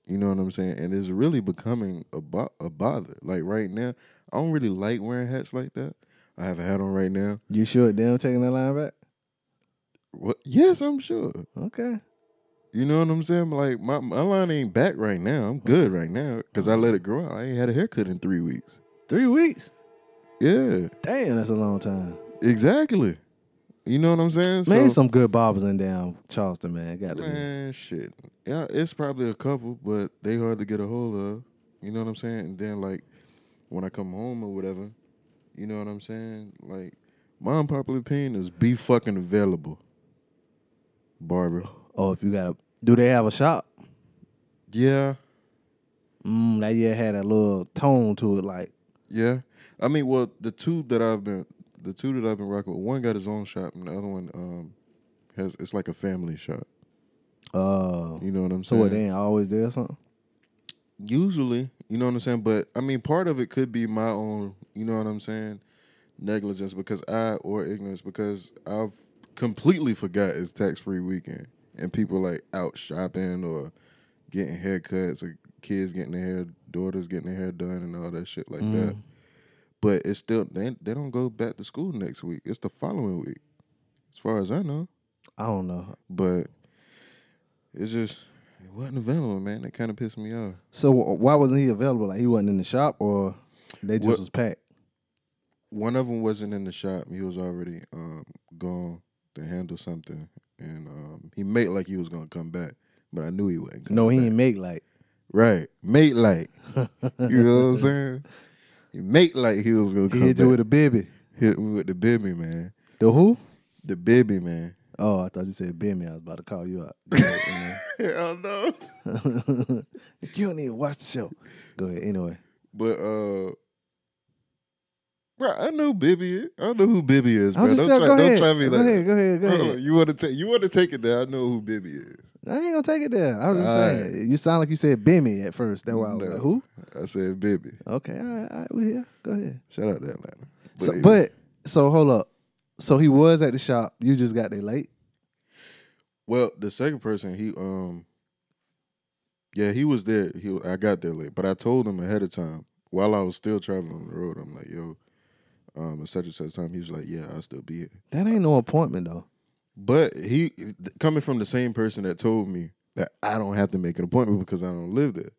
You know what I'm saying? And it's really becoming a bo- a bother. Like right now, I don't really like wearing hats like that. I have a hat on right now. You sure damn taking that line back? What? Yes, I'm sure. Okay. You know what I'm saying? Like my my line ain't back right now. I'm good right now because I let it grow out. I ain't had a haircut in three weeks. Three weeks. Yeah, Damn, that's a long time. exactly. You know what I'm saying? Man, So- some good barbers in down Charleston, man. Got to be. Man, shit. Yeah, it's probably a couple, but they hard to get a hold of. You know what I'm saying? And then like when I come home or whatever, you know what I'm saying? Like my unpopular opinion is be fucking available. Barber. Oh, if you got a, do they have a shop? Yeah, Mm, that yeah had a little tone to it, like yeah. I mean, well, the two that I've been the two that I've been rocking with, one got his own shop and the other one um has it's like a family shop. uh. You know what I'm So saying? what? They ain't always there or something. Usually, you know what I'm saying? But I mean, part of it could be my own, you know what I'm saying? Negligence because I, or ignorance because I've completely forgot it's tax free weekend and people like out shopping or getting haircuts or kids getting their hair, daughters getting their hair done and all that shit like that. Mm. But it's still, they, they don't go back to school next week. It's the following week, as far as I know. I don't know. But it's just, it wasn't available, man. That kind of pissed me off. So why wasn't he available? Like he wasn't in the shop, or they just What- was packed. One of them wasn't in the shop. He was already um, gone to handle something, and um, he made like he was gonna come back, but I knew he wasn't. No, he back. ain't make like. right. Mate like, you know what I'm saying? He made like he was gonna He come hit back. you with a baby. Hit me with the baby, man. The who? The baby man. Oh, I thought you said Bimmy. I was about to call you out. Hell no. you don't even watch the show. Go ahead. Anyway. But uh Bro, I know Bibby. is. I know who Bibby is, bro. Don't try, don't ahead. try me Go like ahead, go ahead, go ahead. You want to take you want to take it there. I know who Bibby is. I ain't gonna take it there. I was just All saying. You sound like you said Bimmy at first. That's why I was No. like, who? I said Bibby. Okay, all right, all right, we here. Go ahead. Shout out to Atlanta. But, So, anyway. but so hold up. So he was at the shop. You just got there late. well, the second person, he um yeah, he was there. He I got there late, but I told him ahead of time while I was still traveling on the road. I'm like, yo, um, at such and such time. He was like, yeah, I'll still be here. That ain't no appointment though. But he coming from the same person that told me that I don't have to make an appointment because I don't live there.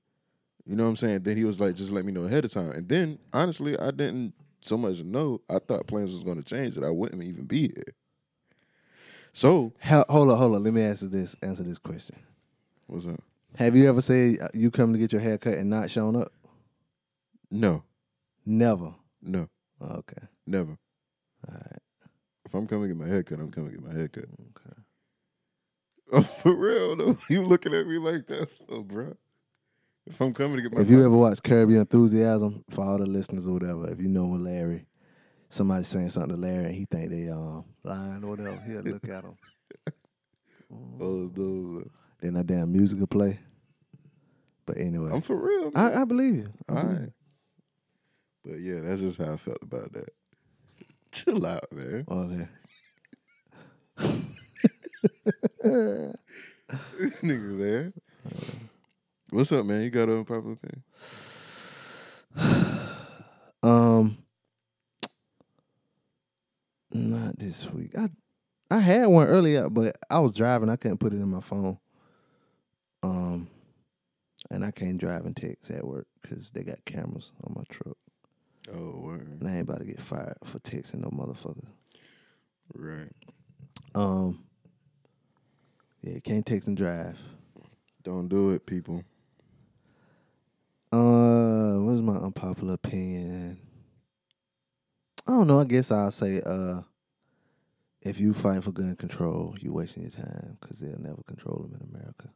You know what I'm saying? Then he was like, just let me know ahead of time. And then honestly, I didn't so much know. I thought plans was going to change that I wouldn't even be here. So Hell, hold on, hold on. Let me answer this. Answer this question. what's up? Have you ever said uh, you come to get your hair cut and not shown up? No, Never. no, Okay. Never. All right. If I'm coming to get my haircut, I'm coming to get my haircut. Okay. Oh, for real though? You looking at me like that, for, bro? If I'm coming to get my If you ever watch Your Enthusiasm, for all the listeners or whatever, if you know Larry, somebody saying something to Larry and he think they um lying or whatever, he'll look at him. those, those, Then that damn music will play. But anyway, I'm for real. man. I, I believe you. I All believe right. But yeah, that's just how I felt about that. Chill out, man. you. Okay. Nigga, man. What's up, man? You got a proper thing? Um, not this week. I I had one earlier, but I was driving. I couldn't put it in my phone. Um, and I can't drive and text at work because they got cameras on my truck, Oh, word. and I ain't about to get fired for texting no motherfuckers. Right. Um, yeah, can't text and drive. Don't do it, people. Uh, what's my unpopular opinion? I don't know. I guess I'll say, uh, if you fight for gun control, you're wasting your time because they'll never control them in America.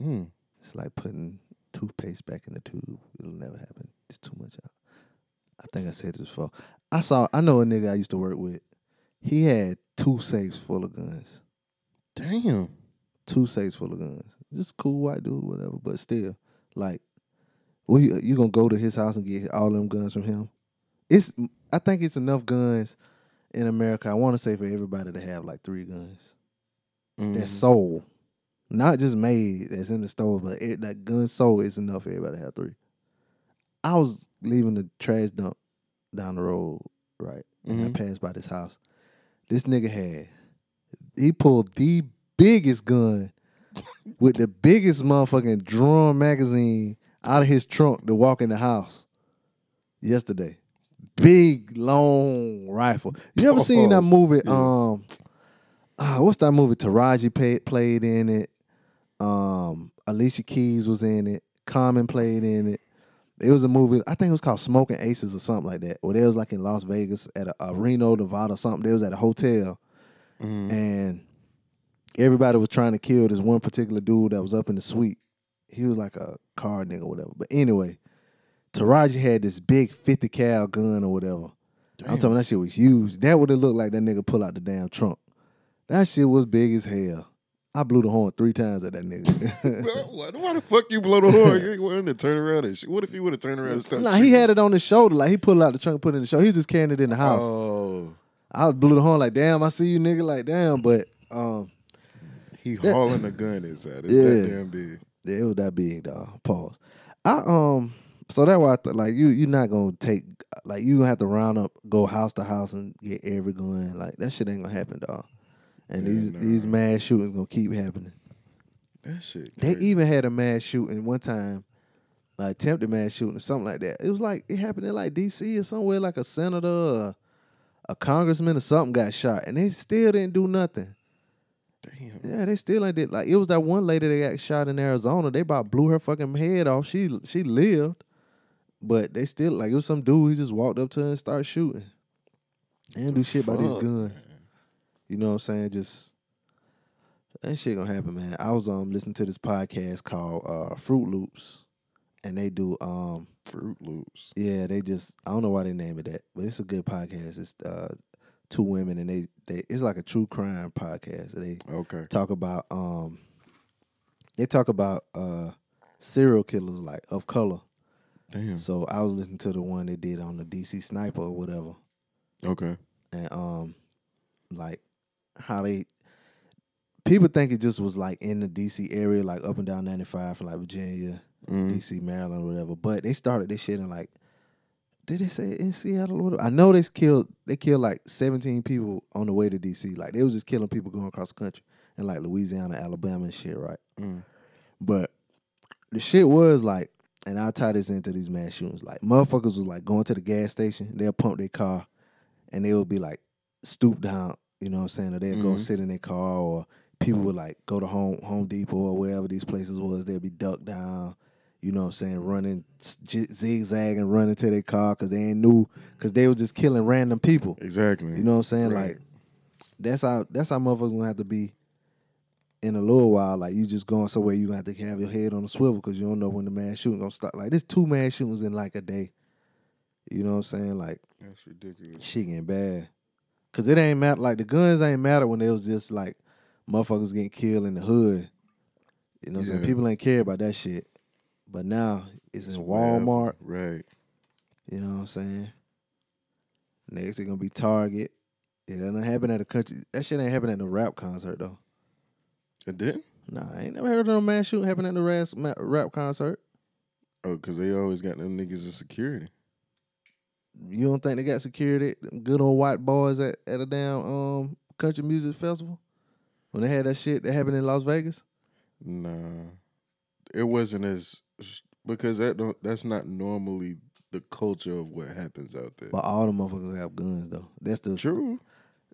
Hmm. It's like putting toothpaste back in the tube. It'll never happen. It's too much out. I think I said this before. I saw. I know a nigga I used to work with. He had two safes full of guns. Damn. Two safes full of guns. Just cool white dude, whatever. But still, like, well, you, you gonna go to his house and get all them guns from him? It's. I think it's enough guns in America. I want to say for everybody to have like three guns. Mhm. That's sold, not just made. That's in the store, but it, that gun sold is enough for everybody to have three. I was leaving the trash dump down the road, right, and I Mhm. passed by this house. This nigga had he pulled the biggest gun with the biggest motherfucking drum magazine out of his trunk to walk in the house yesterday. Big long rifle. You ever seen that movie? Yeah. Um, uh, what's that movie? Taraji played in it. Um, Alicia Keys was in it. Common played in it. It was a movie. I think it was called Smokin' Aces or something like that. Or they was like in Las Vegas at a, a Reno, Nevada, or something. They was at a hotel, and everybody was trying to kill this one particular dude that was up in the suite. He was like a car nigga or whatever. But anyway, Taraji had this big 50 cal gun or whatever. I'm talking that shit was huge. That would have looked like that nigga pull out the damn trunk. That shit was big as hell. I blew the horn three times at that nigga. Why, why the fuck you blow the horn? You ain't wanting to turn around and shit. What if you would have turned around and started nah, he had it on his shoulder. Like he pulled out the trunk, put it in the shoulder. He was just carrying it in the house. Oh, I was blew the horn like, damn, I see you nigga like damn, but um he That- hauling a gun inside. It's Yeah. that damn big. Yeah, it was that big, dog. Pause. I um, so that's why I thought like you you're not gonna take like you gonna have to round up, go house to house and get every gun. Like that shit ain't gonna happen, dog. And Yeah, these nah. these mass shootings gonna keep happening. That shit. They even had a mass shooting one time, like attempted mass shooting or something like that. It was like it happened in like D.C. or somewhere, like a senator, or a congressman or something got shot, and they still didn't do nothing. Damn. Yeah, they still ain't did like it was that one lady that got shot in Arizona. They about blew her fucking head off. She she lived, but they still like it was some dude. He just walked up to her and started shooting. They didn't do shit about these guns. You know what I'm saying? Just that shit gonna happen, man. I was um listening to this podcast called uh Fruit Loops, and they do um Fruit Loops. yeah they just I don't know why they name it that, but it's a good podcast. It's uh two women and they they it's like a true crime podcast. They Okay. talk about um they talk about uh serial killers like of color. Damn. So I was listening to the one they did on the DC Sniper or whatever, Okay. and um like how they people think it just was like in the DC area, like up and down 95 from like Virginia, Mhm. DC, Maryland, whatever. But they started this shit in like did they say in Seattle or whatever? I know they killed they killed like 17 people on the way to DC. Like they was just killing people going across the country in like Louisiana, Alabama and shit, right? Mm. But the shit was like, and I'll tie this into these mass shootings. Like motherfuckers was like going to the gas station, they'll pump their car, and they would be like stoop down, you know what I'm saying? Or they'd go Mhm. sit in their car, or people would like go to Home Home Depot or wherever these places was, they'd be ducked down, you know what I'm saying, running z- zigzagging, running to their car because they ain't knew, because they were just killing random people. Exactly. You know what I'm saying? Right. Like that's how that's how motherfuckers gonna have to be in a little while. Like you just going somewhere, you gonna have to have your head on a swivel because you don't know when the mass shooting gonna start. Like there's two mass shootings in like a day. You know what I'm saying? Like That's ridiculous. shit getting bad. Cause it ain't matter. Like the guns ain't matter when it was just like motherfuckers getting killed in the hood. You know what I'm saying? People ain't care about that shit. But now it's in. Walmart. Right. You know what I'm saying? Next it's gonna be Target. It doesn't happen at a country. That shit ain't happen at no rap concert though. It didn't? Nah, I ain't never heard of no mass shooting happen at the rap, rap concert. Oh, because they always got them niggas in security. You don't think they got security? Good old white boys at, at a damn um country music festival when they had that shit that happened in Las Vegas. Nah. It wasn't as because that don't that's not normally the culture of what happens out there. But all the motherfuckers have guns though. That's the True.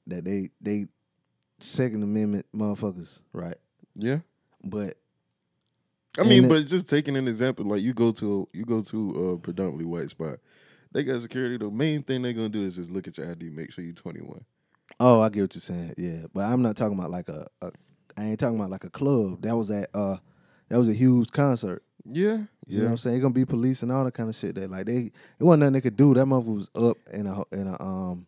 that they they Second Amendment motherfuckers, right? Yeah. But I mean, but just taking an example, like you go to you go to a predominantly white spot, they got security. The main thing they're gonna do is just look at your ID, make sure you're 21. Oh, I get what you're saying. Yeah, but I'm not talking about like a, a I ain't talking about like a club. That was at uh that was a huge concert. Yeah, You know what I'm saying? It's gonna be police and all that kind of shit. That like they it wasn't nothing they could do. That motherfucker was up in a in a um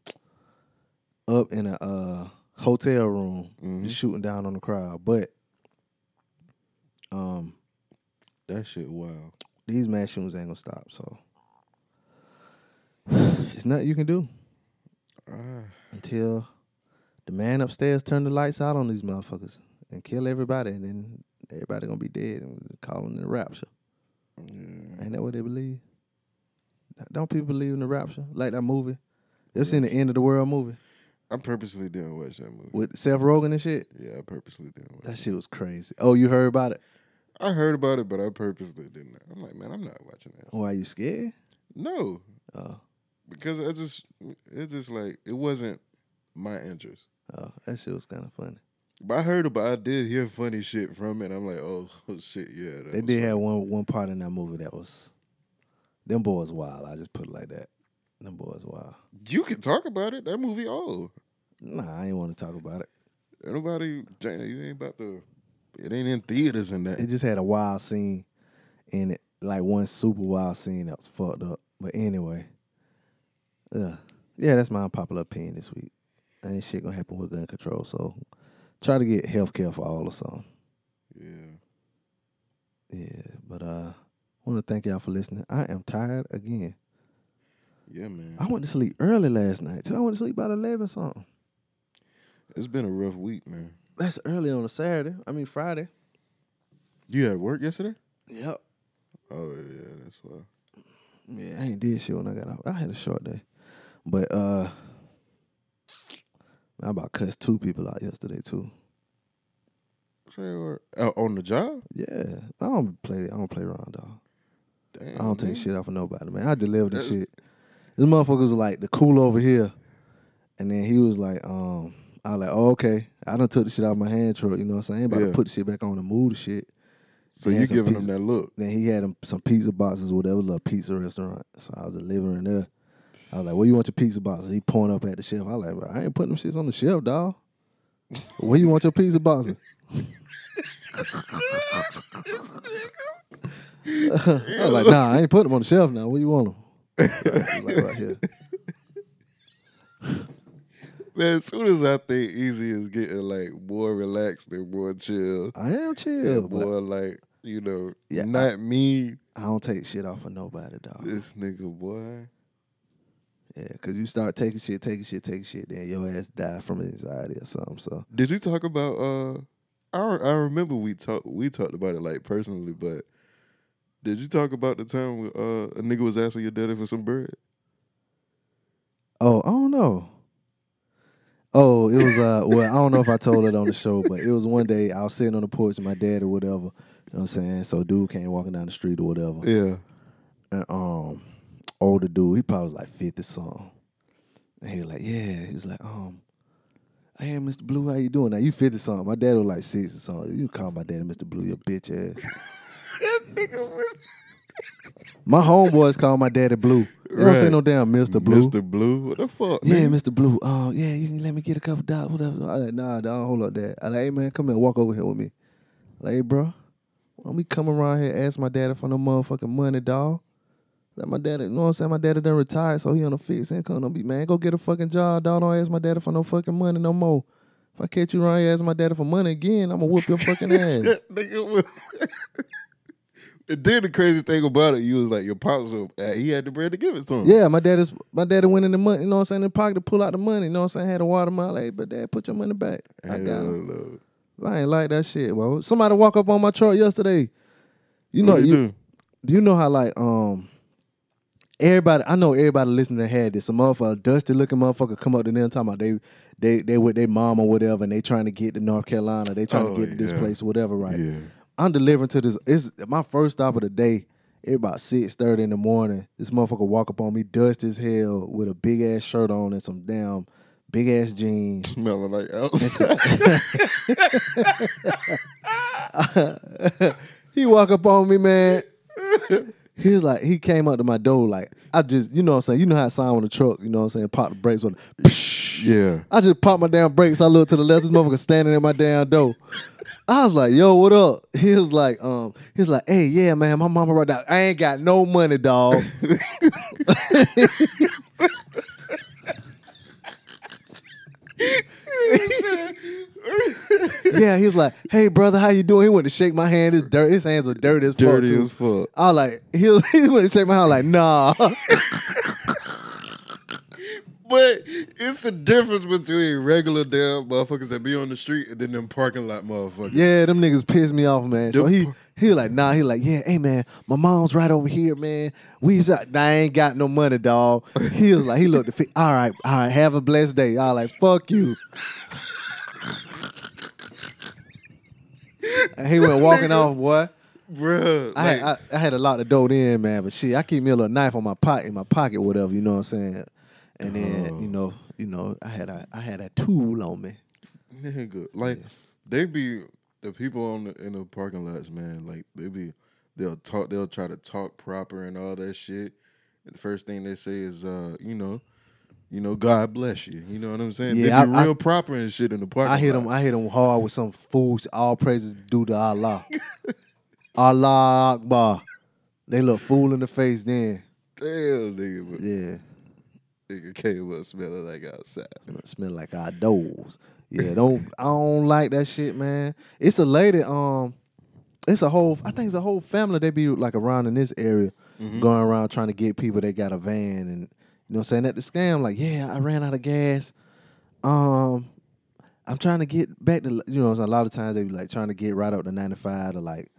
up in a uh hotel room Mm-hmm. just shooting down on the crowd. But um that shit wild. these mass shootings ain't gonna stop. So it's nothing you can do Ah, until the man upstairs turn the lights out on these motherfuckers and kill everybody, and then everybody gonna be dead and calling it the rapture. Ain't that what they believe? Don't people believe in the rapture? Like that movie? You ever seen the end of the world movie I purposely didn't watch that movie. with Seth Rogen and shit? Yeah, I purposely didn't watch. That shit was crazy. Oh, you heard about it? I heard about it, but I purposely didn't. I'm like, man, I'm not watching that. Why are you scared? No, Oh, because I just it's just like it wasn't my interest. oh, that shit was kind of funny. But I heard about. I did hear funny shit from it. I'm like, oh, shit, yeah. They did have one one part in that movie that was them boys wild. I just put it like that. Them boys wild. You can talk about it. That movie old. Nah, I ain't want to talk about it. Nobody, Jana, you ain't about to. It ain't in theaters and that. It just had a wild scene in it, like one super wild scene that was fucked up. But anyway, uh, yeah, that's my unpopular opinion this week. Ain't shit gonna happen with gun control, so try to get health care for all or something. Yeah. Yeah, but uh, want to thank y'all for listening. I am tired again. Yeah, man. I went to sleep early last night too. I went to sleep about eleven something. It's been a rough week, man. That's early on a Saturday. I mean Friday. You had work yesterday? Yep. Oh yeah, that's why. Yeah, I ain't did shit when I got off. I had a short day, but uh, I about cussed two people out yesterday too. What? Uh, on the job? Yeah, I don't play. I don't play around, dog. Damn. I don't take man. shit off of nobody, man. I deliver the shit. This motherfucker was like the cool over here, and then he was like, um, I was like, oh, okay. I done took the shit out of my hand truck. You know what I'm saying? I ain't about Yeah. to put the shit back on the move the shit. So He you giving pizza- them that look? Then he had him some pizza boxes, whatever, little pizza restaurant. So I was delivering there. I was like, "Where you want your pizza boxes?" He pointing up at the shelf. I was like, bro, "I ain't putting them shits on the shelf, dog. Where you want your pizza boxes?" I was like, "Nah, I ain't putting them on the shelf now. Where you want them?" like, right here. Man, as soon as I think Easy is getting like more relaxed and more chill, I am chill, and more like you know, Yeah, not me. I don't take shit off of nobody, dog. This nigga boy. Yeah, cause you start taking shit, taking shit, taking shit, then your ass die from anxiety or something. So Did you talk about? uh I I remember we talked we talked about it like personally, but did you talk about the time uh, a nigga was asking your daddy for some bread? Oh, I don't know. Oh, it was uh well, I don't know if I told it on the show, but it was one day I was sitting on the porch with my dad or whatever. You know what I'm saying? So dude came walking down the street or whatever. Yeah. And um older dude, he probably was like 50 something. And he was like, Yeah. He was like, um, Hey Mr. Blue, how you doing? Now you 50 something. My dad was like 60 something. You call my daddy Mr. Blue, your bitch ass. my homeboys call my daddy Blue. They don't say no damn Mr. Blue. Mr. Blue. What the fuck? Yeah, nigga? Mr. Blue. Oh, yeah, you can let me get a couple dollars, whatever. I like, nah, dog, hold up that. I like, hey man, come here, walk over here with me. Like, hey, bro, why me come around here ask my daddy for no motherfucking money, dog? Like my daddy, you know what I'm saying? My daddy done retired, so he on a fixed income. Don't be man, go get a fucking job, dog. Don't ask my daddy for no fucking money no more. If I catch you around here asking my daddy for money again, I'm gonna whoop your fucking ass. and then the crazy thing about it, you was like your pops. uh, He had the bread to give it to him. Yeah, my daddy's my daddy went in the money, you know what I'm saying, in the pocket to pull out the money. You know what I'm saying? Had a watermelon, like, but dad, put your money back. I got him. I ain't like that shit. Well, somebody walk up on my truck yesterday. You know, you do you know how like um everybody I know everybody listening had this. Some motherfucker, dusty looking motherfucker come up to them talking about they they they with their mom or whatever and they trying to get to North Carolina. They trying Oh, to get to this yeah. place whatever, right? Yeah. I'm delivering to this. It's my first stop of the day. It about six thirty in the morning. This motherfucker walk up on me, dusty as hell, with a big ass shirt on and some damn big ass jeans. Smelling like outside. he walk up on me, man. He was like, he came up to my door like, I just, you know what I'm saying? You know how it sound on the truck, you know what I'm saying? Pop the brakes on yeah. I just popped my damn brakes. I looked to the left, this motherfucker standing in my damn door. I was like, yo, what up? He was like, um, he was like, hey, yeah, man, my mama right now. I ain't got no money, dog. yeah, he was like, "Hey, brother, how you doing?" He went to shake my hand. His dirt, his hands were dirty as fuck. Dirty too. as fuck. I was like, he, was, he went to shake my hand. Like, nah. But it's the difference between regular damn motherfuckers that be on the street and then them parking lot motherfuckers. yeah, them niggas pissed me off, man. So he he like, nah. He like, yeah, hey man, my mom's right over here, man. We I ain't got no money, dog. He was like, he looked. Fi- all right, all right. Have a blessed day. I was like, fuck you. And he went walking off, boy. Bruh. I, had, I, I had a lot to dote in, man, but shit, I keep me a little knife on my pocket, in my pocket, whatever, you know what I'm saying. And then, Oh. you know, you know, I had a, I had a tool on me. nigga, like they be the people on the, in the parking lots, man. Like they be, they'll talk, they'll try to talk proper and all that shit. And the first thing they say is, uh, you know, you know, God bless you. You know what I'm saying? Yeah, they be I- I- real proper and shit in the park. I hit lot. him, I hit him hard with some fools. All praises due to Allah. Allah Akbar. They look fool in the face then. Damn, nigga, but Yeah, nigga came up smelling like outside. smell like our doors. Yeah, don't I don't like that shit, man. It's a lady, um, it's a whole I think it's a whole family they be like around in this area, going around trying to get people They got a van and you know what I'm saying at the scam, like, yeah, I ran out of gas. Um I'm trying to get back to you know, a lot of times they be like trying to get right up to 95 to like,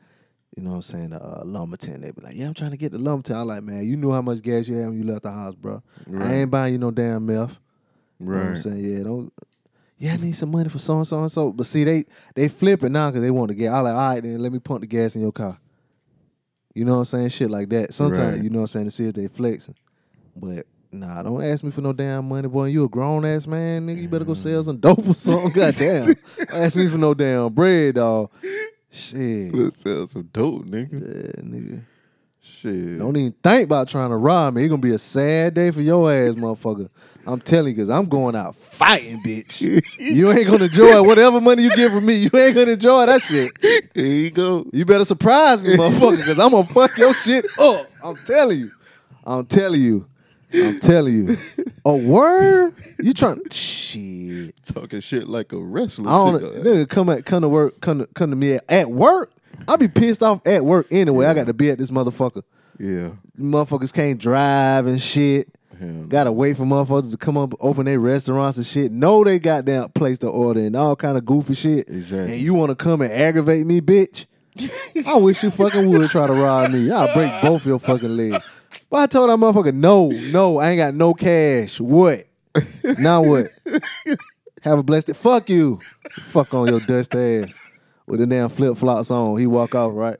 you know what I'm saying, uh Lumberton. They be like, Yeah, I'm trying to get to Lumberton. I'm like, man, you knew how much gas you had when you left the house, bro. I ain't buying you no damn meth. You know what I'm saying? Yeah, don't. Yeah, I need some money for so and so and so. But see, they they flip it now because they want to get. I like, all right, then let me pump the gas in your car. You know what I'm saying? Shit like that. Sometimes Right. you know what I'm saying to see if they flexing. But nah, don't ask me for no damn money, boy. You a grown ass man, nigga. You better go mm. sell some dope or something. Goddamn. ask me for no damn bread, dog. Shit. Let's sell some dope, nigga. Yeah, nigga. Shit. Don't even think about trying to rob me. It's gonna be a sad day for your ass, motherfucker. I'm telling you, cause I'm going out fighting, bitch. you ain't gonna enjoy whatever money you get from me. You ain't gonna enjoy that shit. Here you go. You better surprise me, motherfucker, cause I'm gonna fuck your shit up. I'm telling you. I'm telling you. I'm telling you. A word? You trying shit. Talking shit like a wrestler. I don't nigga come at come to work, come to come to me at, at work. I'll be pissed off at work anyway. I got to be at this motherfucker. Yeah. Motherfuckers can't drive and shit. Hell Gotta wait for motherfuckers to come up, open their restaurants and shit. Know they got down place to order and all kind of goofy shit. Exactly. And you want to come and aggravate me, bitch? I wish you fucking would try to rob me. I'll break both your fucking legs. But I told that motherfucker, no, no, I ain't got no cash. What? now what? Have a blessed day. Fuck you. Fuck on your dust ass. With the damn flip flops on. He walk off, right?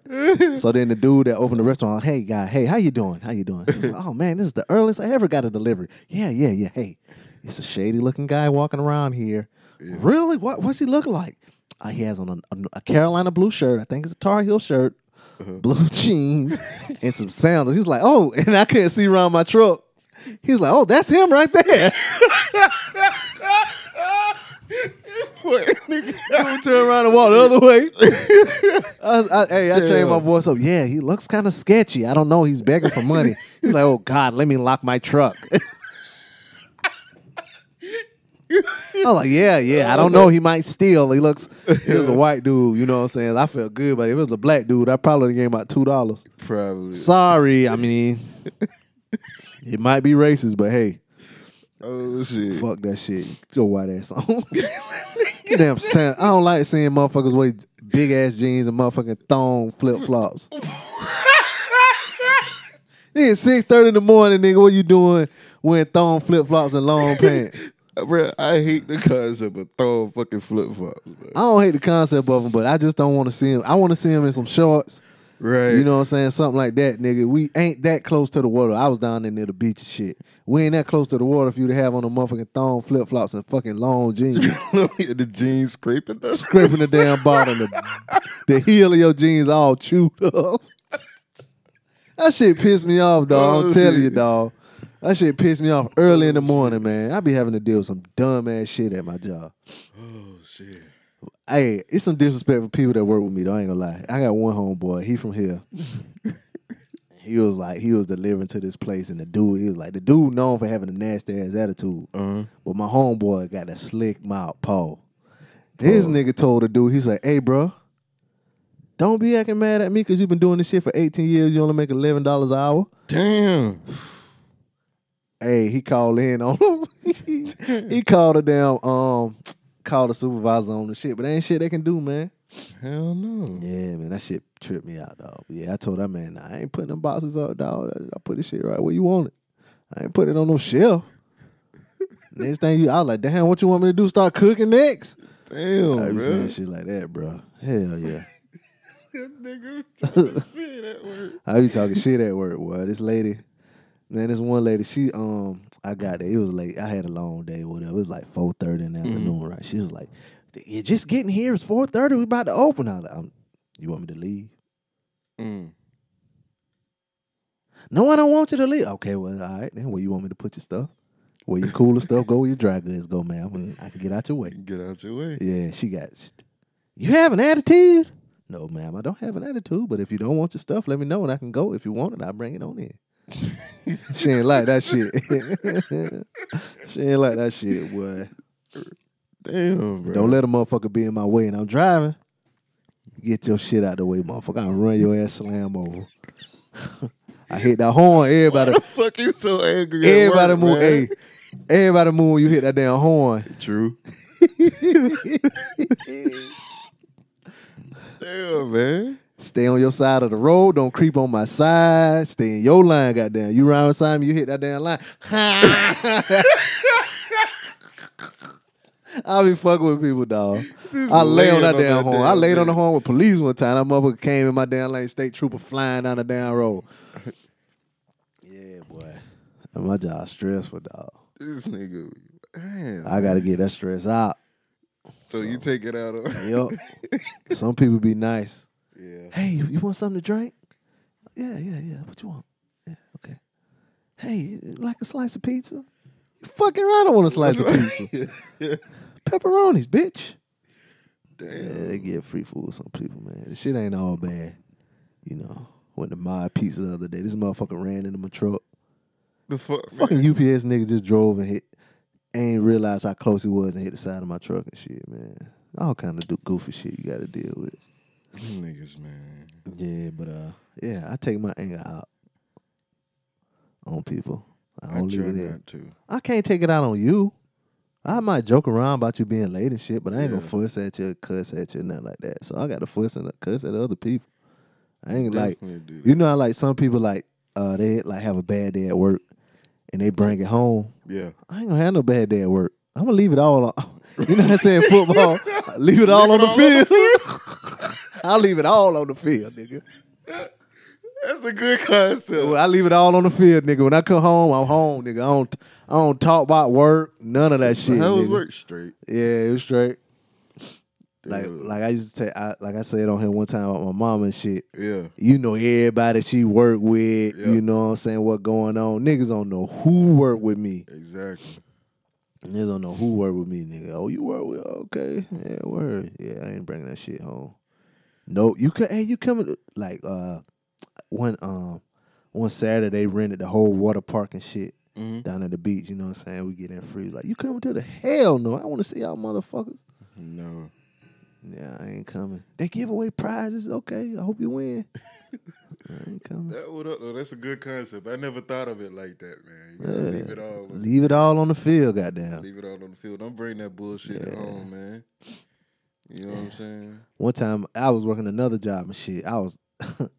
so then the dude that opened the restaurant, hey guy, hey, how you doing? How you doing? He was like, oh man, this is the earliest I ever got a delivery. Yeah, yeah, yeah. Hey, it's a shady looking guy walking around here. Really? What what's he look like? Uh, he has on a, a- a Carolina blue shirt. I think it's a Tar Heel shirt, blue jeans, and some sandals. He's like, oh, and I couldn't see around my truck. He's like, oh, that's him right there. Turn around and walk the other way. I, I- hey, I changed my voice up. Yeah, he looks kind of sketchy. I don't know. He's begging for money. He's like, oh God, let me lock my truck. I was like, yeah, yeah. I don't know. He might steal. He looks. He was a white dude. You know what I'm saying? I felt good, but if it was a black dude, I probably gave him about two dollars. Probably. Sorry, I mean, it might be racist, but hey, Oh shit. fuck that shit. Your white ass on. Damn, Sam, I don't like seeing motherfuckers wear big ass jeans and motherfucking thong flip flops. It's six thirty in the morning, nigga. What you doing wearing thong flip flops and long pants? Uh, Bro, I hate the concept of throwing fucking flip flops. I don't hate the concept of them, but I just don't want to see him. I want to see him in some shorts. Right. You know what I'm saying? Something like that, nigga. We ain't that close to the water. I was down there near the beach and shit. We ain't that close to the water for you to have on a motherfucking thong flip flops and fucking long jeans. the jeans scraping the Scraping the damn bottom. The, the heel of your jeans all chewed up. that shit pissed me off, dog. Oh, I'm telling you, dog. That shit pissed me off early in the morning, man. I be having to deal with some dumb ass shit at my job. Oh shit. Hey, it's some disrespect for people that work with me, though. I ain't gonna lie. I got one homeboy. He from here. he was like, he was delivering to this place, and the dude, he was like, the dude known for having a nasty ass attitude. Uh-huh. But my homeboy got a slick mouth, Paul. His nigga told the dude, he's like, hey, bro, don't be acting mad at me because you've been doing this shit for 18 years. You only make $11 an hour. Damn. Hey, he called in on him. he called a damn um called the supervisor on the shit, but ain't shit they can do, man. Hell no. Yeah, man, that shit tripped me out, dog. Yeah, I told that man, nah, I ain't putting them boxes up, dog. I put this shit right where you want it. I ain't putting it on no shelf. next thing you, I was like, damn, what you want me to do? Start cooking next? Damn, I be saying shit like that, bro. Hell yeah. Nigga talking shit at work. I be talking shit at work, boy. This lady, man, this one lady, she um, I got there. It was late. I had a long day, whatever. It was like four thirty in the afternoon, right? She was like, "You're just getting here. It's four thirty. We about to open." I was like, um, "You want me to leave?" Mm. No, I don't want you to leave. Okay, well, all right. Then where you want me to put your stuff? Where your cooler stuff go? Where your dry goods go, ma'am? I can get out your way. Get out your way. Yeah, she got. You have an attitude? No, ma'am, I don't have an attitude. But if you don't want your stuff, let me know and I can go. If you want it, I'll bring it on in. she ain't like that shit. she ain't like that shit, boy. Damn, bro. Don't let a motherfucker be in my way and I'm driving. Get your shit out the way, motherfucker. I'll run your ass slam over. I hit that horn, everybody. Why the fuck you so angry? Everybody move. Hey, everybody move. when You hit that damn horn. True. Damn, man. Stay on your side of the road. Don't creep on my side. Stay in your line, goddamn. You round beside me, you hit that damn line. I'll be fucking with people, dog. I lay on that on damn that horn. I damn laid on the horn with police one time. That motherfucker came in my damn lane, state trooper flying down the damn road. yeah, boy. My job stressful, dog. This nigga. Damn. I gotta get that stress out. so, you take it out on. yep. Some people be nice. Yeah. Hey, you, want something to drink? Yeah, yeah, yeah. What you want? Yeah, okay. Hey, like a slice of pizza? You fucking right. I want a slice of pizza. Pepperonis, bitch. Damn. Yeah, they get free food with some people, man. The shit ain't all bad. You know, went to my pizza the other day. This motherfucker ran into my truck. The fuck, Fucking man. UPS nigga just drove and hit. Ain't realized how close he was and hit the side of my truck and shit, man. All kind of goofy shit you got to deal with. Niggas, man. Yeah, but uh, yeah, I take my anger out on people. I I don't leave it in. to. I can't take it out on you. I might joke around about you being late and shit, but I ain't Yeah. gonna fuss at you, cuss at you, nothing like that. So I got to fuss and cuss at other people. I ain't like Definitely do you know how like some people like uh they like have a bad day at work and they bring it home. Yeah. I ain't gonna have no bad day at work. I'm gonna leave it all on. You know what I'm saying? Football, leave it all on the field. I'll leave it all on the field, nigga. That's a good concept. Well, I leave it all on the field, nigga. When I come home, I'm home, nigga. I don't, I don't talk about work, none of that shit. How was nigga. work straight? Yeah, it was straight. Like, Dude. like I used to say, I, like I said on here one time about my mom and shit. Yeah. You know everybody she work with. Yeah. You know what I'm saying? What going on? Niggas don't know who work with me. Exactly. Niggas don't know who work with me, nigga. Oh, you work with? Okay, yeah, word. Yeah, I ain't bringing that shit home. No, you could. Hey, you coming? Like, uh, one um, one Saturday they rented the whole water park and shit Mm-hmm. down at the beach. You know what I'm saying? We get in free. Like, you coming to the hell no? I want to see y'all motherfuckers. No. Yeah, I ain't coming. They give away prizes. Okay, I hope you win. I ain't coming. That though? That's a good concept. I never thought of it like that, man. You Yeah. leave it all. On, Leave it all on the field, goddamn. leave it all on the field. Don't bring that bullshit at home, man. You know what I'm saying? One time I was working another job and shit. I was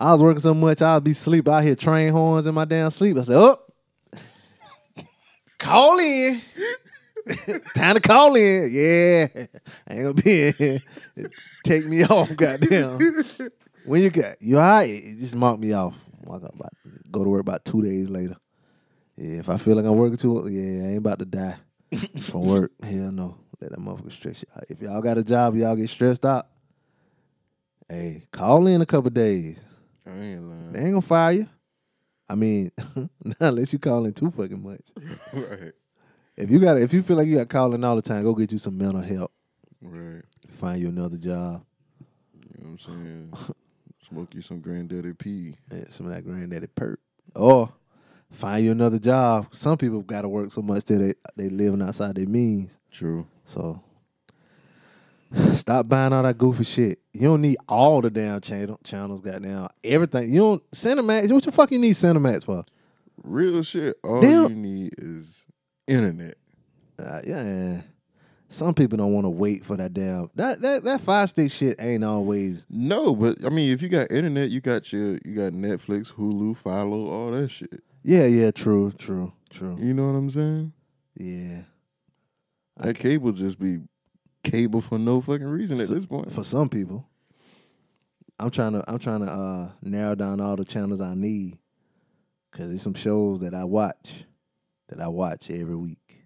I was working so much I'd be sleep. I hear train horns in my damn sleep. I said, Oh, call in. Time to call in. Yeah. I ain't gonna be in here. Take me off, goddamn. When you got you all right, it just mark me off. About go to work about two days later. Yeah, if I feel like I'm working too, yeah, I ain't about to die from work. Hell no. Let that motherfucker stress you out. If y'all got a job, y'all get stressed out. Hey, call in a couple days. I ain't lying. They ain't gonna fire you. I mean, not unless you call in too fucking much. right. If you got, if you feel like you got calling all the time, go get you some mental help. Right. Find you another job. You know what I'm saying? Smoke you some granddaddy P. Yeah, some of that granddaddy perk. Or find you another job. Some people got to work so much that they they living outside their means. True. So stop buying all that goofy shit. You don't need all the damn channel channels. Goddamn everything. You don't Cinemax. What the fuck you need Cinemax for? Real shit. All Damn. you need is internet. Uh, yeah. Some people don't want to wait for that damn that that that fire stick shit ain't always. No, but I mean, if you got internet, you got your you got Netflix, Hulu, Philo, all that shit. Yeah, yeah, true, true, true. You know what I'm saying? Yeah. That cable just be cable for no fucking reason at So- this point. For some people, I'm trying to I'm trying to uh, narrow down all the channels I need because there's some shows that I watch that I watch every week.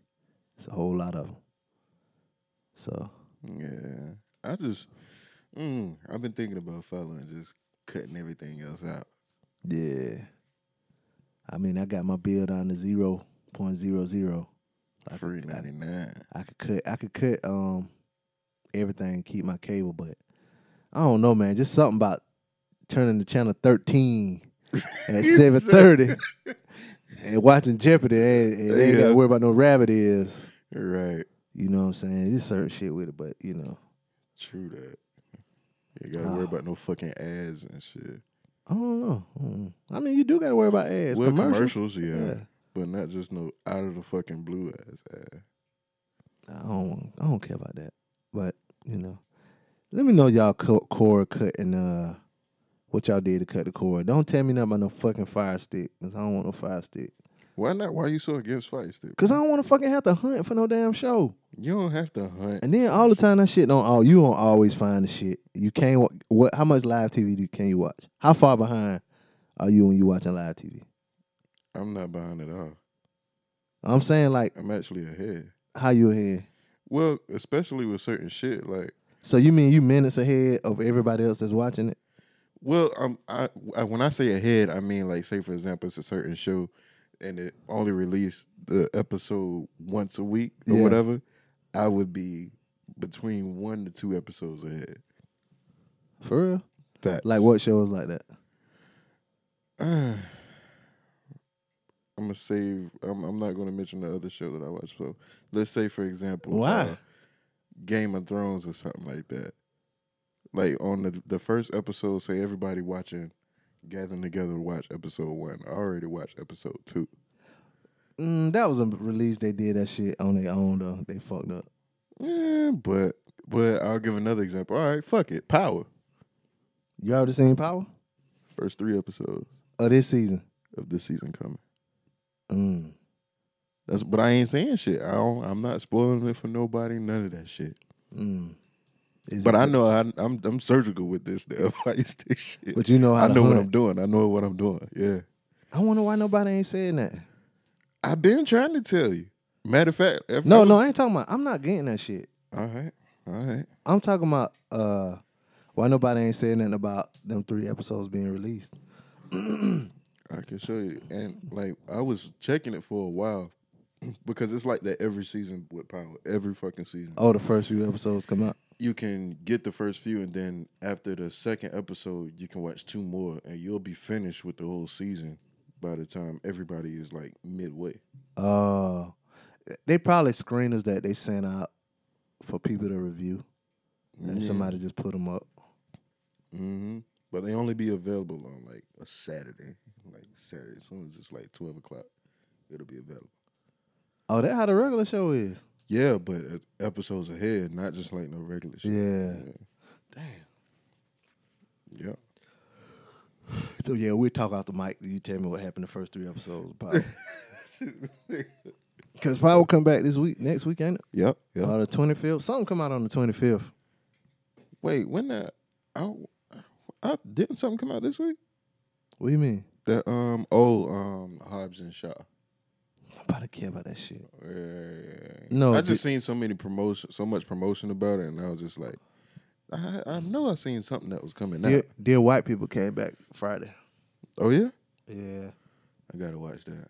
It's a whole lot of them. So Yeah, I just mm, I've been thinking about following, just cutting everything else out. yeah, I mean I got my bill down to zero point zero zero. I Free ninety nine. I could cut I could cut um everything, keep my cable, but I don't know, man. Just something about turning the channel thirteen at seven thirty and watching Jeopardy and, and they ain't Yeah. gotta worry about no rabbit ears. Right. You know what I'm saying? Just certain shit with it, but you know. True that. You gotta worry about no fucking ads and shit. I don't know. Mm. I mean, you do got to worry about ads. well, commercials, commercials, yeah, Yeah. but not just no out of the fucking blue ass ad. I don't. I don't care about that. But you know, let me know y'all co- cord cutting. Uh, what y'all did to cut the cord? Don't tell me nothing about no fucking fire stick, cause I don't want no fire stick. Why not? Why you so against Fire Stick? Cause I don't want to fucking have to hunt for no damn show. You don't have to hunt. And then all the time that shit don't. all you don't always find the shit. You can't. wa- What? How much live TV do, can you watch? How far behind are you when you watching live TV? I'm not behind at all. I'm saying like, I'm actually ahead. how you ahead? Well, especially with certain shit like So you mean you minutes ahead of everybody else that's watching it? Well, um, I, I when I say ahead, I mean like say for example, it's a certain show, and it only released the episode once a week or Yeah. whatever. I would be between one to two episodes ahead. For real? Facts. Like what shows like that? I'm gonna save. I'm, I'm not gonna mention the other show that I watch. So let's say, for example, Why? uh, Game of Thrones or something like that. Like on the the first episode, say everybody watching, gathering together to watch episode one. I already watched episode two. Mm, that was a release. They did that shit on their own though. They fucked up. Yeah, but but I'll give another example. All right, fuck it. Power. You already seen Power? First three episodes Of this season. of this season coming. Mm. That's but I ain't saying shit. I don't. I'm not spoiling it for nobody. None of that shit. Mm. Is But I know I, I'm I'm surgical with this advice. This shit. But you know how I know what. I'm doing. I know what I'm doing. Yeah. I wonder why nobody ain't saying that. I've been trying to tell you. Matter of fact, No, was- no, I ain't talking about. I'm not getting that shit. All right, all right. I'm talking about uh why nobody ain't saying nothing about them three episodes being released. I can show you. And like I was checking it for a while because it's like that every season with Power. Every fucking season. Oh, the first few episodes come out. You can get the first few, and then after the second episode, you can watch two more, and you'll be finished with the whole season by the time everybody is like midway. Uh they probably screeners that they sent out for people to review. And Yeah. somebody just put them up. Mm-hmm. But they only be available on like a Saturday, like Saturday. As soon as it's like twelve o'clock, it'll be available. Oh, that how the regular show is. Yeah, but uh, episodes ahead, not just like no regular shit. Yeah. Damn. Yeah. So yeah, we'll talk off the mic. You tell me what happened the first three episodes of Power. Cause Power will come back this week, next week, ain't it? Yep. Yep. Uh, the twenty fifth. Something come out on the twenty fifth. Wait, when that? I, I didn't something come out this week? What do you mean? That um oh um Hobbs and Shaw. Nobody care about that shit. Yeah. No, I just seen so many promotion, so much promotion about it, and I was just like, I I know I seen something that was coming out. Dear, Dear White People came back Friday. Oh yeah, Yeah. I gotta watch that.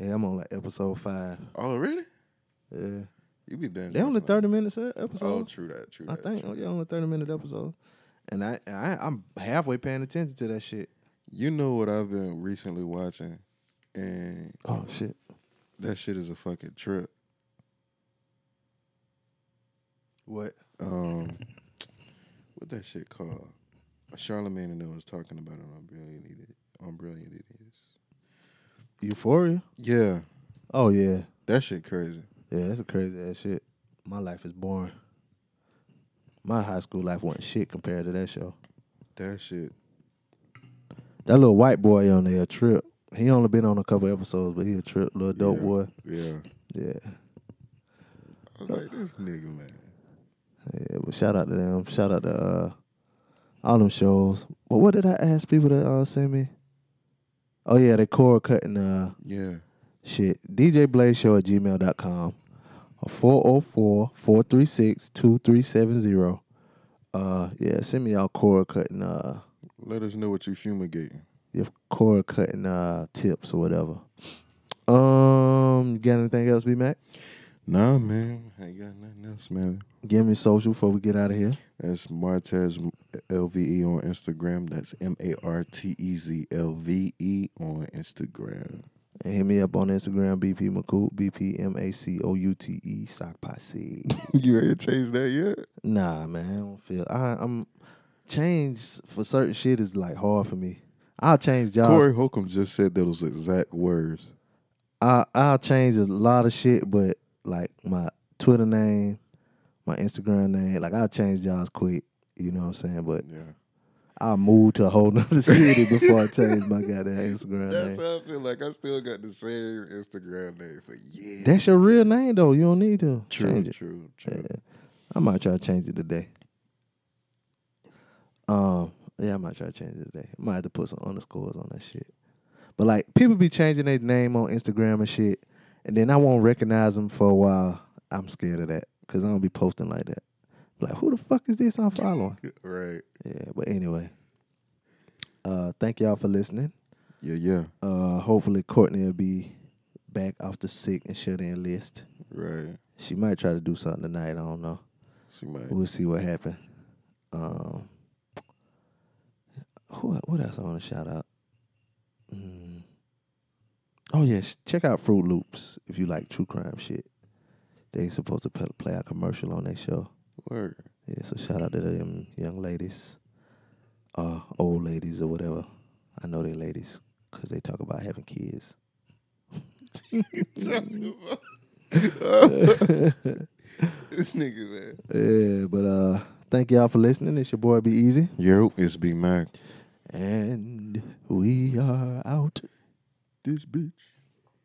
Yeah, I'm on like episode five. Oh, Already? Yeah. You be binge. They only thirty minutes oh, episode. Oh, true that. True I think true yeah, that. only thirty minute episode. And I, I I'm halfway paying attention to that shit. You know what I've been recently watching, and Oh shit. That shit is a fucking trip. What? Um, what that shit called? Charlamagne and them was talking about it on Brilliant Idiot. On Brilliant Idiots. Euphoria? Yeah, Oh yeah. that shit crazy. Yeah, that's a crazy ass shit. My life is boring. My high school life wasn't shit compared to that show. That shit. That little white boy on there, Trip. He only been on a couple episodes, but he a trip, little dope yeah, boy. Yeah. Yeah. I was like, this nigga, man. Yeah, but shout out to them. Shout out to uh, all them shows. But what did I ask people to uh, send me? Oh yeah, they cord cutting uh Yeah. shit. DJ Blaze Show at gmail.com or 404-436-2370. Uh yeah, send me y'all cord cutting uh Let us know what you fumigating. Cord cutting uh tips or whatever. Um you got anything else, B Mac? Nah, man. I ain't got nothing else, man. Give me social before we get out of here. That's Martez LVE on Instagram. That's M A R T E Z L V E on Instagram. And hit me up on Instagram, BP Macoute, B P M A C O U T E, Sock Posse. you ready to change that yet? nah, man, I don't feel. I, I'm change for certain shit is like hard for me. I'll change jobs. Corey Holcomb just said those exact words. I I'll change a lot of shit, but like my Twitter name, my Instagram name, like I'll change jobs quick. You know what I'm saying? But Yeah. I'll move to a whole nother city before I change my goddamn Instagram That's name. That's how I feel like I still got the same Instagram name for years. That's your real name though. You don't need to true, change it. true, true. Yeah. I might try to change it today. Um, yeah, I might try to change it today. I might have to put some underscores on that shit. But like people be changing their name on Instagram and shit, and then I won't recognize them for a while. I'm scared of that because I don't be posting like that. Like, who the fuck is this I'm following? Right. Yeah, but anyway. Uh, thank y'all for listening. Yeah, yeah. Uh, hopefully Courtney will be back off the sick and shut in list. Right. She might try to do something tonight. I don't know. She might. We'll see what happens. Um, who what else I want to shout out? Mm. Oh yes, check out Fruit Loops if you like true crime shit. They supposed to play, play a commercial on their show. Word. Yeah, so shout out to them young ladies, uh, old ladies or whatever. I know they ladies because they talk about having kids. This nigga, man. Yeah, but uh, thank y'all for listening. It's your boy Be Easy, Yo, it's B Mac. And we are out. This bitch.